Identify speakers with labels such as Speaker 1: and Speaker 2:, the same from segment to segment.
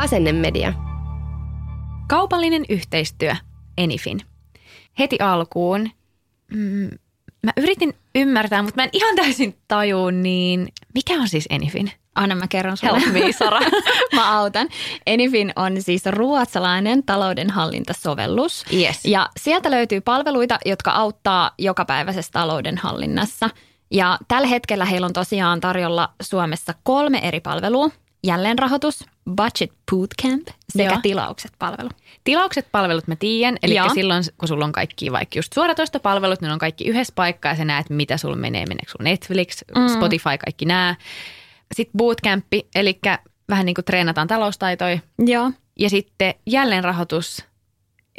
Speaker 1: Asennemedia.
Speaker 2: Kaupallinen yhteistyö, Enifin. Heti alkuun, mm, mä yritin ymmärtää, mutta mä en ihan täysin taju, niin mikä on siis Enifin?
Speaker 3: Anna mä kerron sulle.
Speaker 2: Help me, Sara.
Speaker 3: mä autan. Enifin on siis ruotsalainen taloudenhallintasovellus.
Speaker 2: Yes.
Speaker 3: Ja sieltä löytyy palveluita, jotka auttaa jokapäiväisessä taloudenhallinnassa. Ja tällä hetkellä heillä on tosiaan tarjolla Suomessa kolme eri palvelua. Jälleenrahoitus, Budget Bootcamp sekä
Speaker 2: Joo.
Speaker 3: tilaukset palvelu.
Speaker 2: Tilaukset palvelut mä tiedän, eli
Speaker 3: Joo.
Speaker 2: silloin kun sulla on kaikki vaikka just suoratoistopalvelut, ne on kaikki yhdessä paikkaa ja sä näet mitä sulla menee, meneekö sulla Netflix, mm. Spotify, kaikki nämä. Sitten bootcampi, eli vähän niin kuin treenataan taloustaitoja.
Speaker 3: Joo.
Speaker 2: Ja sitten jälleenrahoitus,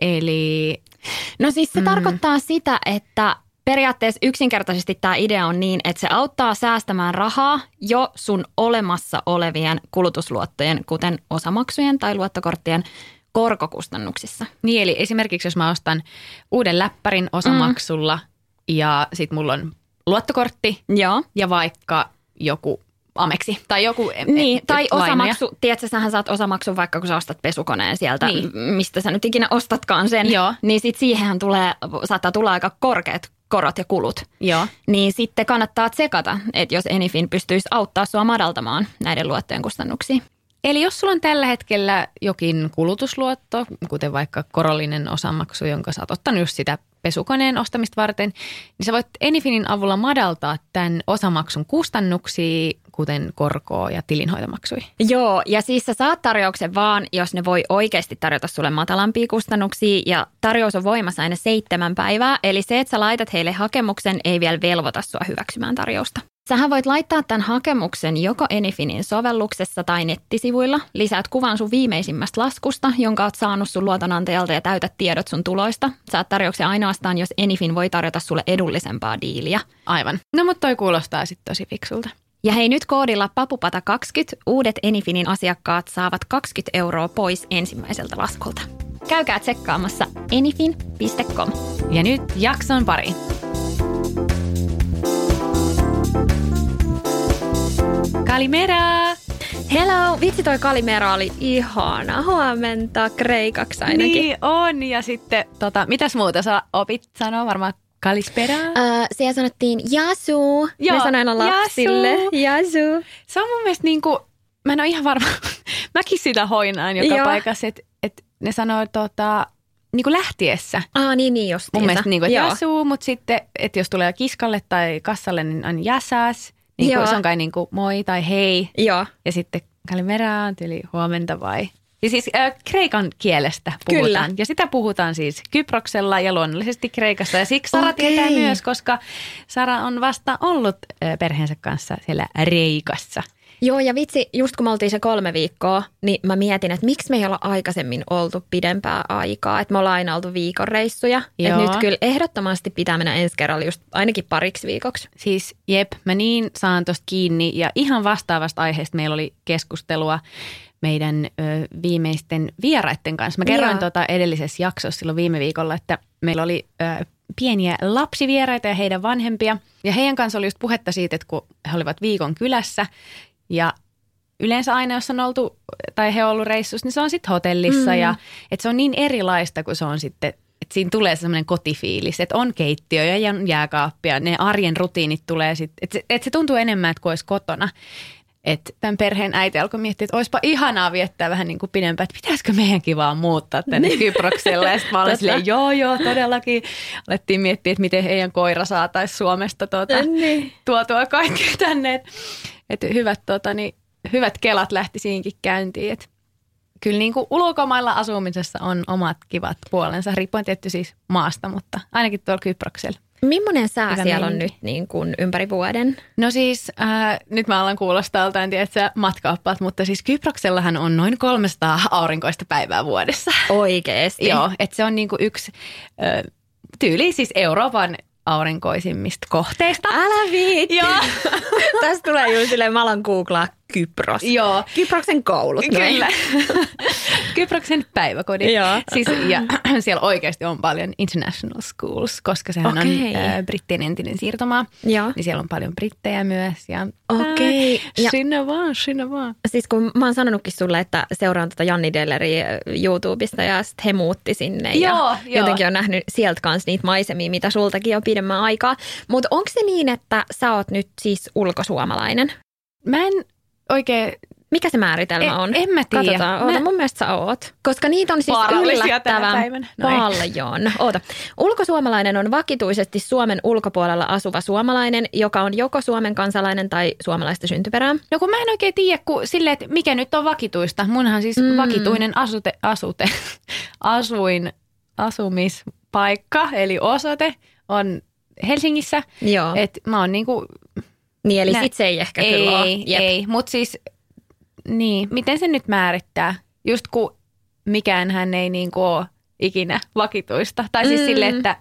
Speaker 2: eli
Speaker 3: No siis se mm. tarkoittaa sitä, että periaatteessa yksinkertaisesti tämä idea on niin, että se auttaa säästämään rahaa jo sun olemassa olevien kulutusluottojen, kuten osamaksujen tai luottokorttien korkokustannuksissa.
Speaker 2: Niin, eli esimerkiksi jos mä ostan uuden läppärin osamaksulla mm. ja sitten mulla on luottokortti
Speaker 3: Joo.
Speaker 2: ja vaikka joku Ameksi tai joku
Speaker 3: Niin,
Speaker 2: et-
Speaker 3: tai
Speaker 2: et- lainoja.
Speaker 3: osamaksu, tiedätkö, sähän saat osamaksun vaikka kun sä ostat pesukoneen sieltä,
Speaker 2: Niin.
Speaker 3: mistä sä nyt ikinä ostatkaan sen,
Speaker 2: Joo.
Speaker 3: niin sit siihenhän tulee, saattaa tulla aika korkeat korot ja kulut.
Speaker 2: Joo.
Speaker 3: Niin sitten kannattaa tsekata, että jos Enifin pystyisi auttaa sua madaltamaan näiden luottojen kustannuksia.
Speaker 2: Eli jos sulla on tällä hetkellä jokin kulutusluotto, kuten vaikka korollinen osamaksu, jonka sä oot ottanut just sitä pesukoneen ostamista varten, niin sä voit Enifinin avulla madaltaa tämän osamaksun kustannuksia, kuten korkoa ja tilinhoitomaksuja.
Speaker 3: Joo, ja siis sä saat tarjouksen vaan, jos ne voi oikeasti tarjota sulle matalampia kustannuksia, ja tarjous on voimassa aina seitsemän päivää, eli se, että sä laitat heille hakemuksen, ei vielä velvoita sua hyväksymään tarjousta. Sähän voit laittaa tämän hakemuksen joko Enifinin sovelluksessa tai nettisivuilla. Lisäät kuvan sun viimeisimmästä laskusta, jonka oot saanut sun luotonantajalta ja täytät tiedot sun tuloista. Saat tarjouksen ainoastaan, jos Enifin voi tarjota sulle edullisempaa diiliä.
Speaker 2: Aivan. No mutta toi kuulostaa sitten tosi fiksulta.
Speaker 3: Ja hei nyt koodilla papupata20 uudet Enifinin asiakkaat saavat 20 euroa pois ensimmäiseltä laskulta. Käykää tsekkaamassa enifin.com.
Speaker 2: Ja nyt jakson pari. Kalimera!
Speaker 1: Hello! Vitsi toi Kalimera oli ihana. Huomenta kreikaksi ainakin.
Speaker 2: Niin on. Ja sitten, tota, mitäs muuta sä opit sanoa? Varmaan kalispera?
Speaker 1: Öö, siellä sanottiin jasu.
Speaker 2: Joo,
Speaker 1: Me sanoin aina lapsille. Jasu.
Speaker 2: Se on mun mielestä niin kuin, mä en ole ihan varma, mäkin sitä hoinaan joka
Speaker 1: Joo.
Speaker 2: paikassa, että et ne sanoo tota, niin kuin lähtiessä.
Speaker 1: Aa, niin, niin just.
Speaker 2: Mun mielestä niin kuin, että jasuu, mutta sitten, että jos tulee kiskalle tai kassalle, niin on jäsäs. Niin kuin, se on kai niin kuin moi tai hei.
Speaker 1: Joo.
Speaker 2: Ja sitten kalimera on tyli huomenta vai? Ja siis äh, kreikan kielestä puhutaan.
Speaker 1: Kyllä.
Speaker 2: Ja sitä puhutaan siis Kyproksella ja luonnollisesti Kreikassa. Ja siksi Sara
Speaker 1: Okei.
Speaker 2: tietää myös, koska Sara on vasta ollut äh, perheensä kanssa siellä Reikassa.
Speaker 1: Joo, ja vitsi, just kun me oltiin se kolme viikkoa, niin mä mietin, että miksi me ei olla aikaisemmin oltu pidempää aikaa. Että me ollaan aina oltu viikon reissuja. Että nyt kyllä ehdottomasti pitää mennä ensi kerralla just ainakin pariksi viikoksi.
Speaker 2: Siis jep, mä niin saan tosta kiinni ja ihan vastaavasta aiheesta meillä oli keskustelua meidän ö, viimeisten vieraiden kanssa. Mä kerroin
Speaker 1: Joo.
Speaker 2: tuota edellisessä jaksossa silloin viime viikolla, että meillä oli ö, pieniä lapsivieraita ja heidän vanhempia. Ja heidän kanssa oli just puhetta siitä, että kun he olivat viikon kylässä ja yleensä aina, jos on oltu, tai he on ollut reissussa, niin se on sitten hotellissa. Mm. Ja että se on niin erilaista, kun se on sitten, että siinä tulee semmoinen kotifiilis, että on keittiö ja jääkaappia, ne arjen rutiinit tulee sitten, että se, että se tuntuu enemmän, että kuin olisi kotona. Että tämän perheen äiti alkoi miettiä, että olisipa ihanaa viettää vähän niin kuin pidempään, että pitäisikö meidänkin vaan muuttaa tänne Kyprokselle. Ja sitten mä olin silleen, joo joo, todellakin. Alettiin miettiä, että miten heidän koira saataisiin Suomesta tuota,
Speaker 1: Niin.
Speaker 2: tuotua kaikki tänne. Että et hyvät, tota, niin, hyvät kelat lähti siinkin käyntiin. Et kyllä niin kuin ulkomailla asumisessa on omat kivat puolensa, riippuen tietty siis maasta, mutta ainakin tuolla Kyproksella.
Speaker 3: Millainen sää
Speaker 2: Hyvä
Speaker 3: siellä on nyt niin kuin ympäri vuoden?
Speaker 2: No siis, äh, nyt mä alan kuulostaa joltain, tiedätkö, matkaoppaat, mutta siis Kyproksellahan on noin 300 aurinkoista päivää vuodessa.
Speaker 3: Oikeesti?
Speaker 2: Joo, että se on niinku yksi äh, tyyli siis Euroopan aurinkoisimmista kohteista.
Speaker 3: Älä viitti.
Speaker 2: Joo.
Speaker 3: Tästä tulee just silleen, mä alan googlaa Kypros.
Speaker 2: Joo.
Speaker 3: Kyproksen koulut. noin.
Speaker 2: Kyllä. Kyproksen päiväkodit.
Speaker 3: Joo.
Speaker 2: Siis, ja siellä oikeasti on paljon international schools, koska sehän
Speaker 3: Okei.
Speaker 2: on äh, brittien entinen siirtomaa.
Speaker 3: Joo.
Speaker 2: Niin siellä on paljon brittejä myös. Ja,
Speaker 3: Okei.
Speaker 2: Äh,
Speaker 3: Ja-
Speaker 2: sinne vaan, sinne vaan.
Speaker 3: Siis kun mä oon sanonutkin sulle, että seuraan tätä Janni Delleri YouTubesta ja sitten he muutti sinne.
Speaker 2: Joo,
Speaker 3: ja
Speaker 2: joo.
Speaker 3: jotenkin on nähnyt sieltä kanssa niitä maisemia, mitä sultakin on pidemmän aikaa. Mutta onko se niin, että sä oot nyt siis ulkosuomalainen?
Speaker 2: Mä en oikein
Speaker 3: Mikä se määritelmä
Speaker 2: En-
Speaker 3: on?
Speaker 2: en mä tiedä.
Speaker 3: Katsotaan. Oota,
Speaker 2: Mä-
Speaker 3: mun mielestä sä oot. Koska niitä on siis yllättävän.
Speaker 2: No
Speaker 3: paljon. Oota. Ulkosuomalainen on vakituisesti Suomen ulkopuolella asuva suomalainen, joka on joko Suomen kansalainen tai suomalaista syntyperää.
Speaker 2: No kun mä en oikein tiedä, kun silleen, että mikä nyt on vakituista. Munhan siis
Speaker 3: mm.
Speaker 2: vakituinen asute, asute, asuin, asumispaikka, eli osoite on Helsingissä.
Speaker 3: Joo.
Speaker 2: Et mä oon niinku,
Speaker 3: niin, eli
Speaker 2: nä-
Speaker 3: sit se ei ehkä kyllä ole.
Speaker 2: ei,
Speaker 3: Jep.
Speaker 2: ei, mutta siis, niin, miten se nyt määrittää? Just kun mikään hän ei niinku ole ikinä vakituista. Tai siis
Speaker 3: Mm.
Speaker 2: silleen, että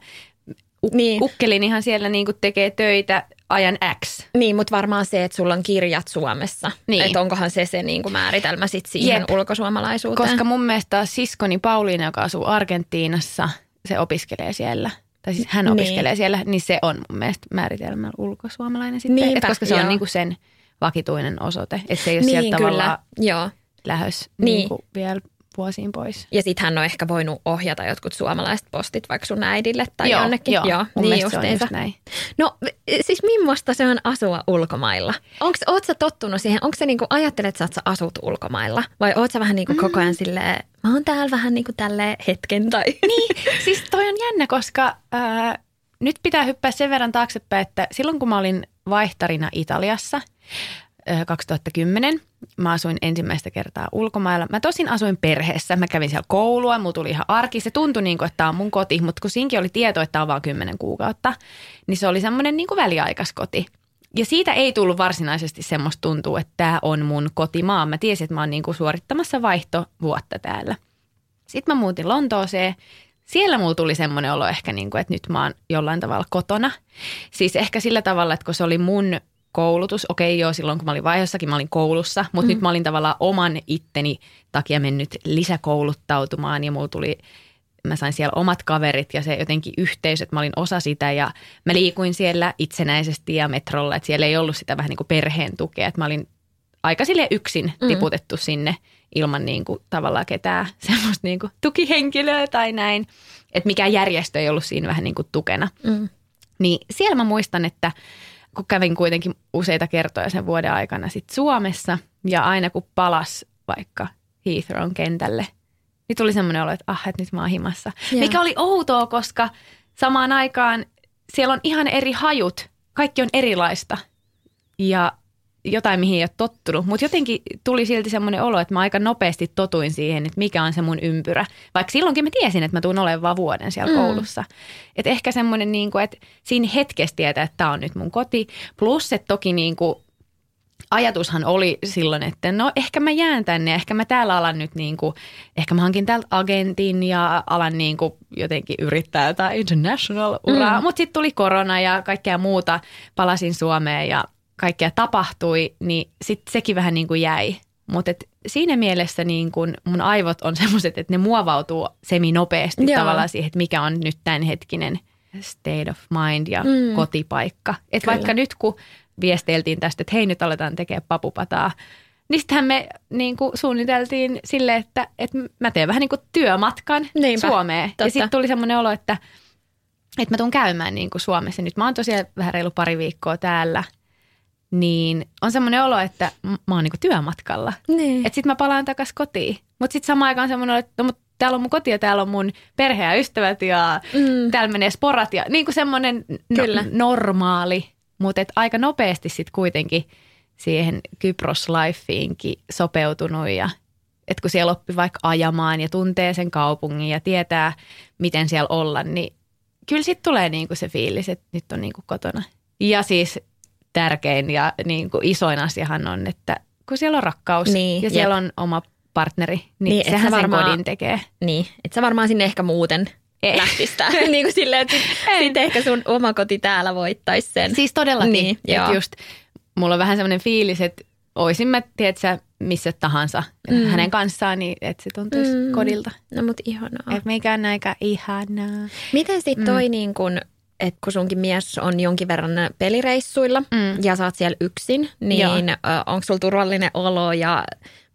Speaker 2: u-
Speaker 3: Niin.
Speaker 2: ukkelinihan siellä niinku tekee töitä ajan X.
Speaker 3: Niin, mutta varmaan se, että sulla on kirjat Suomessa.
Speaker 2: Niin.
Speaker 3: Että onkohan se se niin kuin määritelmä sit siihen
Speaker 2: Jep.
Speaker 3: ulkosuomalaisuuteen.
Speaker 2: Koska mun mielestä siskoni Pauliina, joka asuu Argentiinassa, se opiskelee siellä. Tai siis hän
Speaker 3: Niin.
Speaker 2: opiskelee siellä, niin se on mun mielestä määritelmällä ulkosuomalainen sitten.
Speaker 3: Niinpä,
Speaker 2: Et koska se
Speaker 3: joo.
Speaker 2: on niinku sen vakituinen osoite. Että se ei ole
Speaker 3: niin,
Speaker 2: sieltä tavallaan
Speaker 3: Joo.
Speaker 2: lähös
Speaker 3: Niin.
Speaker 2: niinku vielä vuosiin pois.
Speaker 3: Ja sitten hän on ehkä voinut ohjata jotkut suomalaiset postit vaikka sun äidille tai
Speaker 2: joo,
Speaker 3: jonnekin.
Speaker 2: Joo,
Speaker 3: joo
Speaker 2: mun
Speaker 3: niin
Speaker 2: se on just näin.
Speaker 3: No siis millaista se on asua ulkomailla? Onks, oot sä tottunut siihen? Onko se niinku, ajattelet sä, että sä asut ulkomailla? Vai oot sä vähän niinku koko ajan silleen, mä oon täällä vähän niinku tälle hetken tai...
Speaker 2: Niin, siis toi on jännä, koska ää, nyt pitää hyppää sen verran taaksepäin, että silloin kun mä olin vaihtarina Italiassa ää, 2010, mä asuin ensimmäistä kertaa ulkomailla. Mä tosin asuin perheessä, mä kävin siellä koulua, mulla tuli ihan arki. Se tuntui niin kuin, että tämä on mun koti, mutta kun siinkin oli tieto, että tämä on vain 10 kuukautta, niin se oli semmoinen niin kuin väliaikaiskoti. Ja siitä ei tullut varsinaisesti semmoista tuntua, että tämä on mun kotimaa. Mä tiesin, että mä oon niin kuin suorittamassa vaihtovuotta täällä. Sitten mä muutin Lontooseen. Siellä mulla tuli semmoinen olo ehkä, niin kuin, että nyt mä oon jollain tavalla kotona. Siis ehkä sillä tavalla, että kun se oli mun koulutus, okei joo, silloin kun mä olin vaihossakin, mä olin koulussa, mutta mm. nyt mä olin tavallaan oman itteni takia mennyt lisäkouluttautumaan ja mulla tuli, mä sain siellä omat kaverit ja se jotenkin yhteisö, että mä olin osa sitä ja mä liikuin siellä itsenäisesti ja metrolla, että siellä ei ollut sitä vähän niin kuin perheen tukea, että mä olin aika sille yksin
Speaker 3: Mm.
Speaker 2: tiputettu sinne ilman niin kuin tavallaan ketään semmoista niin kuin tukihenkilöä tai näin. Että mikään järjestö ei ollut siinä vähän niin kuin tukena.
Speaker 3: Mm.
Speaker 2: Niin siellä mä muistan, että kun kävin kuitenkin useita kertoja sen vuoden aikana sit Suomessa ja aina kun palas vaikka Heathrown kentälle, niin tuli semmoinen olo, että ah, että nyt mä oon himassa.
Speaker 3: Joo.
Speaker 2: Mikä oli outoa, koska samaan aikaan siellä on ihan eri hajut. Kaikki on erilaista ja jotain, mihin ei ole tottunut. Mutta jotenkin tuli silti semmoinen olo, että mä aika nopeasti totuin siihen, että mikä on se mun ympyrä. Vaikka silloinkin mä tiesin, että mä tuun olemaan vaan vuoden siellä
Speaker 3: Mm.
Speaker 2: koulussa. Että ehkä semmoinen, niin kuin, että siinä hetkessä tietää, että tämä on nyt mun koti. Plus, että toki niin kuin, ajatushan oli silloin, että no ehkä mä jään tänne, ehkä mä täällä alan nyt niin kuin, ehkä mä hankin täältä agentin ja alan niin kuin jotenkin yrittää jotain international uraa.
Speaker 3: Mm.
Speaker 2: Mutta sitten tuli korona ja kaikkea muuta, palasin Suomeen ja kaikkea tapahtui, niin sitten sekin vähän niin kuin jäi. Mutta siinä mielessä niin kun mun aivot on semmoiset, että ne muovautuu semi-nopeasti
Speaker 3: Joo.
Speaker 2: tavallaan siihen, että mikä on nyt tämänhetkinen state of mind ja
Speaker 3: Mm.
Speaker 2: kotipaikka. Että
Speaker 3: Kyllä.
Speaker 2: vaikka nyt kun viesteiltiin tästä, että hei nyt aletaan tekemään papupataa, niin sittenhän me niin kuin suunniteltiin sille, että, että mä teen vähän niin kuin työmatkan
Speaker 3: Niinpä,
Speaker 2: Suomeen.
Speaker 3: totta.
Speaker 2: Ja sitten tuli semmoinen olo, että, että mä tuun käymään niin kuin Suomessa. Nyt mä oon tosiaan vähän reilu pari viikkoa täällä, niin on semmoinen olo, että mä oon niin kuin työmatkalla.
Speaker 3: Niin.
Speaker 2: Että sitten mä palaan takaisin kotiin. Mutta sitten samaan aikaan semmoinen, että no, täällä on mun koti ja täällä on mun perhe ja ystävät ja
Speaker 3: Mm.
Speaker 2: täällä menee sporat ja niin kuin semmoinen no, normaali. Mutta aika nopeasti sitten kuitenkin siihen Kypros-lifeinkin sopeutunut ja että kun siellä oppi vaikka ajamaan ja tuntee sen kaupungin ja tietää, miten siellä olla, niin kyllä sitten tulee niinku se fiilis, että nyt on niinku kotona. Ja siis tärkein ja niinku isoin asiahan on, että kun siellä on rakkaus
Speaker 3: Niin,
Speaker 2: ja siellä
Speaker 3: jep.
Speaker 2: on oma partneri, niin,
Speaker 3: Niin,
Speaker 2: niin sehän
Speaker 3: sä
Speaker 2: sen
Speaker 3: varmaan-
Speaker 2: kodin tekee.
Speaker 3: Niin, että sä varmaan sinne ehkä muuten
Speaker 2: Ei.
Speaker 3: lähtistä. niin kuin silleen, että sit, sit ehkä sun oma koti täällä voittaisi sen.
Speaker 2: Siis todellakin.
Speaker 3: Niin,
Speaker 2: Niin,
Speaker 3: joo.
Speaker 2: että just mulla on vähän semmoinen fiilis, että oisin mä, tiedätkö, missä tahansa mm. hänen kanssaan, niin että se tuntuisi
Speaker 3: Mm.
Speaker 2: mm. kodilta.
Speaker 3: No mut ihanaa.
Speaker 2: Että mikä on aika ihanaa.
Speaker 3: Miten sitten toi niin kun, että kun sunkin mies on jonkin verran pelireissuilla
Speaker 2: Mm.
Speaker 3: ja sä oot siellä yksin, niin onko sulla turvallinen olo ja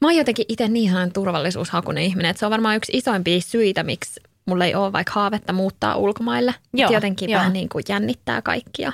Speaker 3: mä oon jotenkin itse niin sellainen turvallisuushakunen ihminen, että se on varmaan yksi isoimpia syitä, miksi mulla ei ole vaikka haavetta muuttaa ulkomaille.
Speaker 2: Joo,
Speaker 3: jotenkin
Speaker 2: joo.
Speaker 3: vähän niin kuin jännittää kaikkia.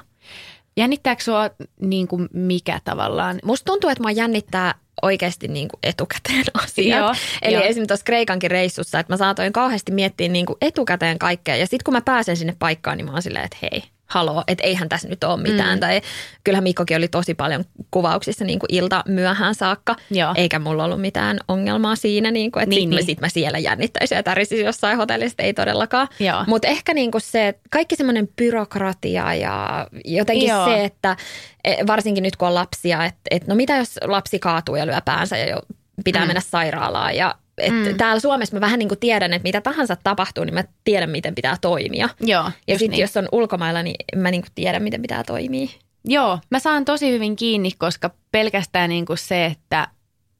Speaker 2: Jännittääkö sua niin kuin mikä tavallaan?
Speaker 3: Musta tuntuu, että mua jännittää oikeasti niin kuin etukäteen asiat.
Speaker 2: Joo,
Speaker 3: Eli
Speaker 2: joo.
Speaker 3: esimerkiksi tuossa Kreikankin reissussa, että mä saatoin kauheasti miettiä niin kuin etukäteen kaikkea. Ja sitten kun mä pääsen sinne paikkaan, niin mä oon silleen, että hei, haloo, että eihän tässä nyt ole mitään. Mm. Tai kyllähän Mikkokin oli tosi paljon kuvauksissa niin kuin ilta myöhään saakka.
Speaker 2: Joo.
Speaker 3: Eikä mulla ollut mitään ongelmaa siinä, niin kuin, että
Speaker 2: Niin,
Speaker 3: sitten
Speaker 2: niin.
Speaker 3: sit mä siellä jännittäisin ja tärisin jossain hotellissa, ei todellakaan. Mutta ehkä niin kuin se, että kaikki semmoinen byrokratia ja jotenkin
Speaker 2: Joo.
Speaker 3: se, että e, varsinkin nyt kun on lapsia, että, että no mitä jos lapsi kaatuu ja lyö päänsä ja jo pitää mm. mennä sairaalaan ja et mm. Täällä Suomessa mä vähän niin kuin tiedän, että mitä tahansa tapahtuu, niin mä tiedän, miten pitää toimia.
Speaker 2: Joo,
Speaker 3: Ja sitten
Speaker 2: niin.
Speaker 3: jos on ulkomailla, niin mä niin kuin tiedän, miten pitää toimia.
Speaker 2: Joo, mä saan tosi hyvin kiinni, koska pelkästään niin kuin se, että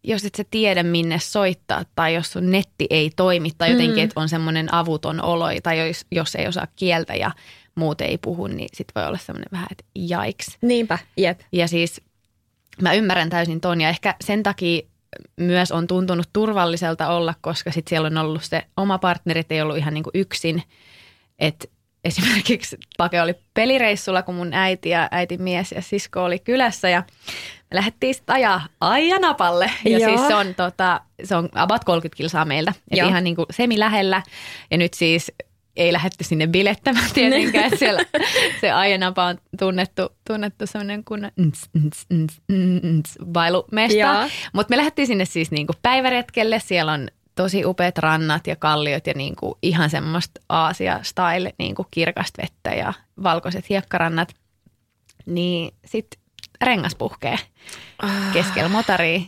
Speaker 2: jos et sä tiedä minne soittaa tai jos sun netti ei toimi tai jotenkin,
Speaker 3: Mm.
Speaker 2: että on semmoinen avuton olo tai jos, jos ei osaa kieltä ja muut ei puhu, niin sit voi olla semmoinen vähän, että jaiks.
Speaker 3: Niinpä, jep.
Speaker 2: Ja siis mä ymmärrän täysin ton ja ehkä sen takia myös on tuntunut turvalliselta olla, koska sit siellä on ollut se oma partnerit ei ollut ihan niin kuin yksin. Että esimerkiksi Pake oli pelireissulla, kun mun äiti ja äitin mies ja sisko oli kylässä ja me lähdettiin sitten ajaa Aijanapalle. Ja
Speaker 3: Joo.
Speaker 2: siis se on, tota, se on about 30 kilsaa meiltä, et ihan niin kuin semi lähellä. Ja nyt siis ei lähdetty sinne bilettämään tietenkään, että siellä se Aijanapa on tunnettu, tunnettu sellainen kuin nts, nts, nts, nts, bailumesta.
Speaker 3: Joo.
Speaker 2: Mutta me lähdettiin sinne siis niinku päiväretkelle, siellä on tosi upeat rannat ja kalliot ja niinku ihan semmoista Aasia-style niinku kirkasta vettä ja valkoiset hiekkarannat. Niin sitten rengas puhkee keskellä motaria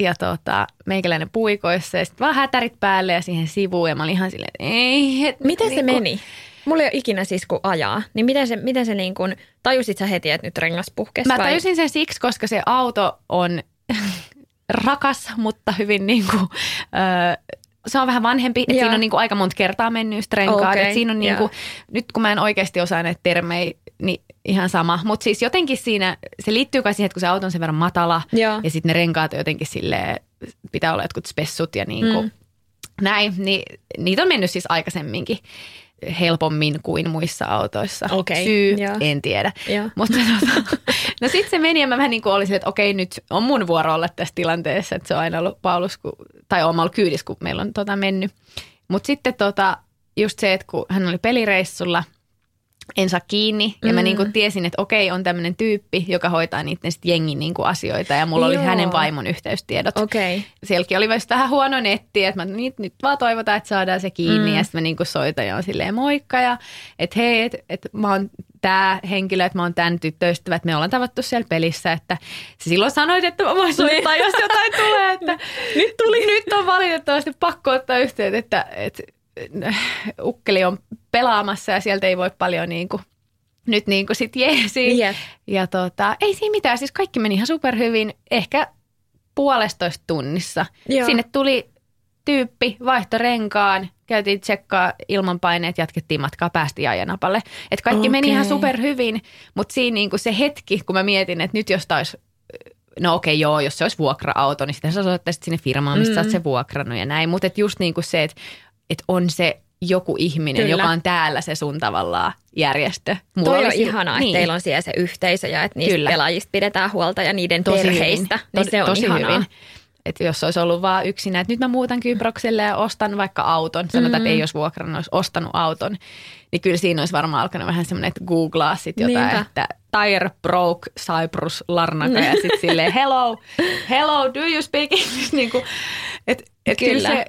Speaker 2: ja tota, meikäläinen puikoissa ja sitten vaan hätärit päälle ja siihen sivuun ja mä olin ihan silleen, ei. Et,
Speaker 3: Miten se
Speaker 2: niinku-
Speaker 3: meni? Mulla ei ole ikinä siis kun ajaa. Niin miten se, miten se niin kuin, tajusit sä heti, että nyt rengas puhkesi?
Speaker 2: Mä
Speaker 3: vai?
Speaker 2: tajusin sen siksi, koska se auto on rakas, mutta hyvin niin kuin, ö, se on vähän vanhempi, että siinä on niin kuin aika monta kertaa mennyt renkaat. Että siinä on niin kuin, nyt kun mä en oikeasti osaa näitä termejä, niin ihan sama. Mutta siis jotenkin siinä, se liittyy kai siihen, että kun se auto on sen verran matala
Speaker 3: Joo.
Speaker 2: ja sitten ne renkaat on jotenkin silleen, pitää olla jotkut spessut ja niin kuin
Speaker 3: Mm.
Speaker 2: näin, niin niitä on mennyt siis aikaisemminkin helpommin kuin muissa autoissa.
Speaker 3: Okei,
Speaker 2: Syy,
Speaker 3: joo.
Speaker 2: en tiedä.
Speaker 3: Joo.
Speaker 2: Mutta tota, no sitten se meni ja mä vähän niin kuin olin silleen, että okei nyt on mun vuoro olla tässä tilanteessa, että se on aina ollut Paulus, kun, tai on ollut kyydissä, kun meillä on tota mennyt. Mutta sitten tota, just se, että kun hän oli pelireissulla, en saa kiinni. Ja mä
Speaker 3: Mm.
Speaker 2: niin kuin tiesin, että okei, on tämmöinen tyyppi, joka hoitaa niiden sit jengin niin kuin asioita. Ja mulla oli
Speaker 3: Joo.
Speaker 2: hänen vaimon yhteystiedot.
Speaker 3: Okay.
Speaker 2: Sielläkin oli myös vähän huono netti, että mä nyt, nyt vaan toivotaan, että saadaan se kiinni.
Speaker 3: Mm.
Speaker 2: Ja sitten mä niinku soitan ja on silleen moikka ja että hei, että et mä oon tämä henkilö, että mä oon tämän tyttöystävä, että me ollaan tavattu siellä pelissä, että sä silloin sanoit, että mä voin soittaa, jos jotain tulee, että nyt tuli. Nyt on valitettavasti pakko ottaa yhteyttä, että, että ukkeli on pelaamassa ja sieltä ei voi paljon niinku, nyt niinku sit jeesiin.
Speaker 3: Jep.
Speaker 2: Ja tota, ei siinä mitään, siis kaikki meni ihan superhyvin, ehkä puolestoista tunnissa.
Speaker 3: Joo.
Speaker 2: Sinne tuli tyyppi, vaihto renkaan, käytiin tsekkaa ilmanpaineet, jatkettiin matkaa, päästiin ajanapalle. Et kaikki meni
Speaker 3: Okei.
Speaker 2: ihan superhyvin, mutta siinä niinku se hetki, kun mä mietin, että nyt jos taisi No okei, okay, joo, jos se olisi vuokra-auto, niin sitten sä soittaisit sinne firmaan, mistä mm. sä oot se vuokrannut ja näin. Mutta just niin kuin se, että et on se joku ihminen,
Speaker 3: Kyllä.
Speaker 2: joka on täällä se sun tavallaan järjestö.
Speaker 3: Toi on ihanaa, että
Speaker 2: niin.
Speaker 3: teillä on siellä se yhteisö ja että niistä
Speaker 2: Kyllä.
Speaker 3: pelaajista pidetään huolta ja niiden
Speaker 2: tosi
Speaker 3: perheistä.
Speaker 2: Hyvin.
Speaker 3: Niin
Speaker 2: To-
Speaker 3: se on
Speaker 2: tosi
Speaker 3: ihanaa.
Speaker 2: hyvin. Että jos olisi ollut vaan yksinä, että nyt mä muutan Kyprokselle ja ostan vaikka auton, sanotaan,
Speaker 3: Mm.
Speaker 2: että ei olisi vuokrannut, olisi ostanut auton, niin kyllä siinä olisi varmaan alkanut vähän semmoinen, että googlaa sitten jotain,
Speaker 3: Niinpä.
Speaker 2: että tire broke Cyprus Larnaka ja sitten silleen hello, hello, do you speak English? Niin kuin, et, et. Kyllä.
Speaker 3: kyllä
Speaker 2: se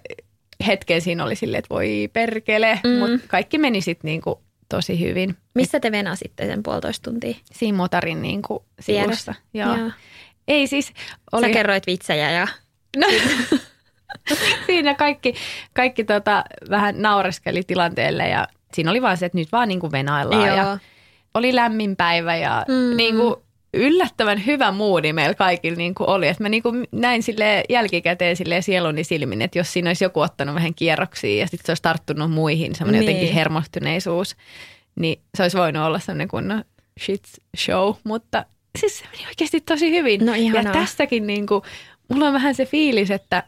Speaker 2: hetken siinä oli silleen, että voi perkele,
Speaker 3: Mm.
Speaker 2: mutta kaikki meni sitten niin kuin tosi hyvin.
Speaker 3: Missä te venasitte sen puolitoista tuntia?
Speaker 2: Siinä motarin niin kuin sivussa. Joo.
Speaker 3: Joo.
Speaker 2: Ei siis,
Speaker 3: Oli... Sä kerroit vitsejä ja...
Speaker 2: no, siinä kaikki, kaikki tota, vähän naureskeli tilanteelle ja siinä oli vaan se, että nyt vaan niin kuin venaillaan
Speaker 3: Joo.
Speaker 2: ja oli lämmin päivä ja
Speaker 3: Mm.
Speaker 2: mm. niin kuin yllättävän hyvä moodi meillä kaikilla niin kuin oli. Että mä niin kuin näin sille jälkikäteen sille sieluni silmin, että jos siinä olisi joku ottanut vähän kierroksia ja sitten se olisi tarttunut muihin, semmoinen
Speaker 3: Niin.
Speaker 2: jotenkin hermostuneisuus, niin se olisi voinut olla semmoinen kunnon shit show, mutta siis se meni oikeasti tosi hyvin.
Speaker 3: No
Speaker 2: ja
Speaker 3: ihanaa.
Speaker 2: tässäkin niin kuin, mulla on vähän se fiilis, että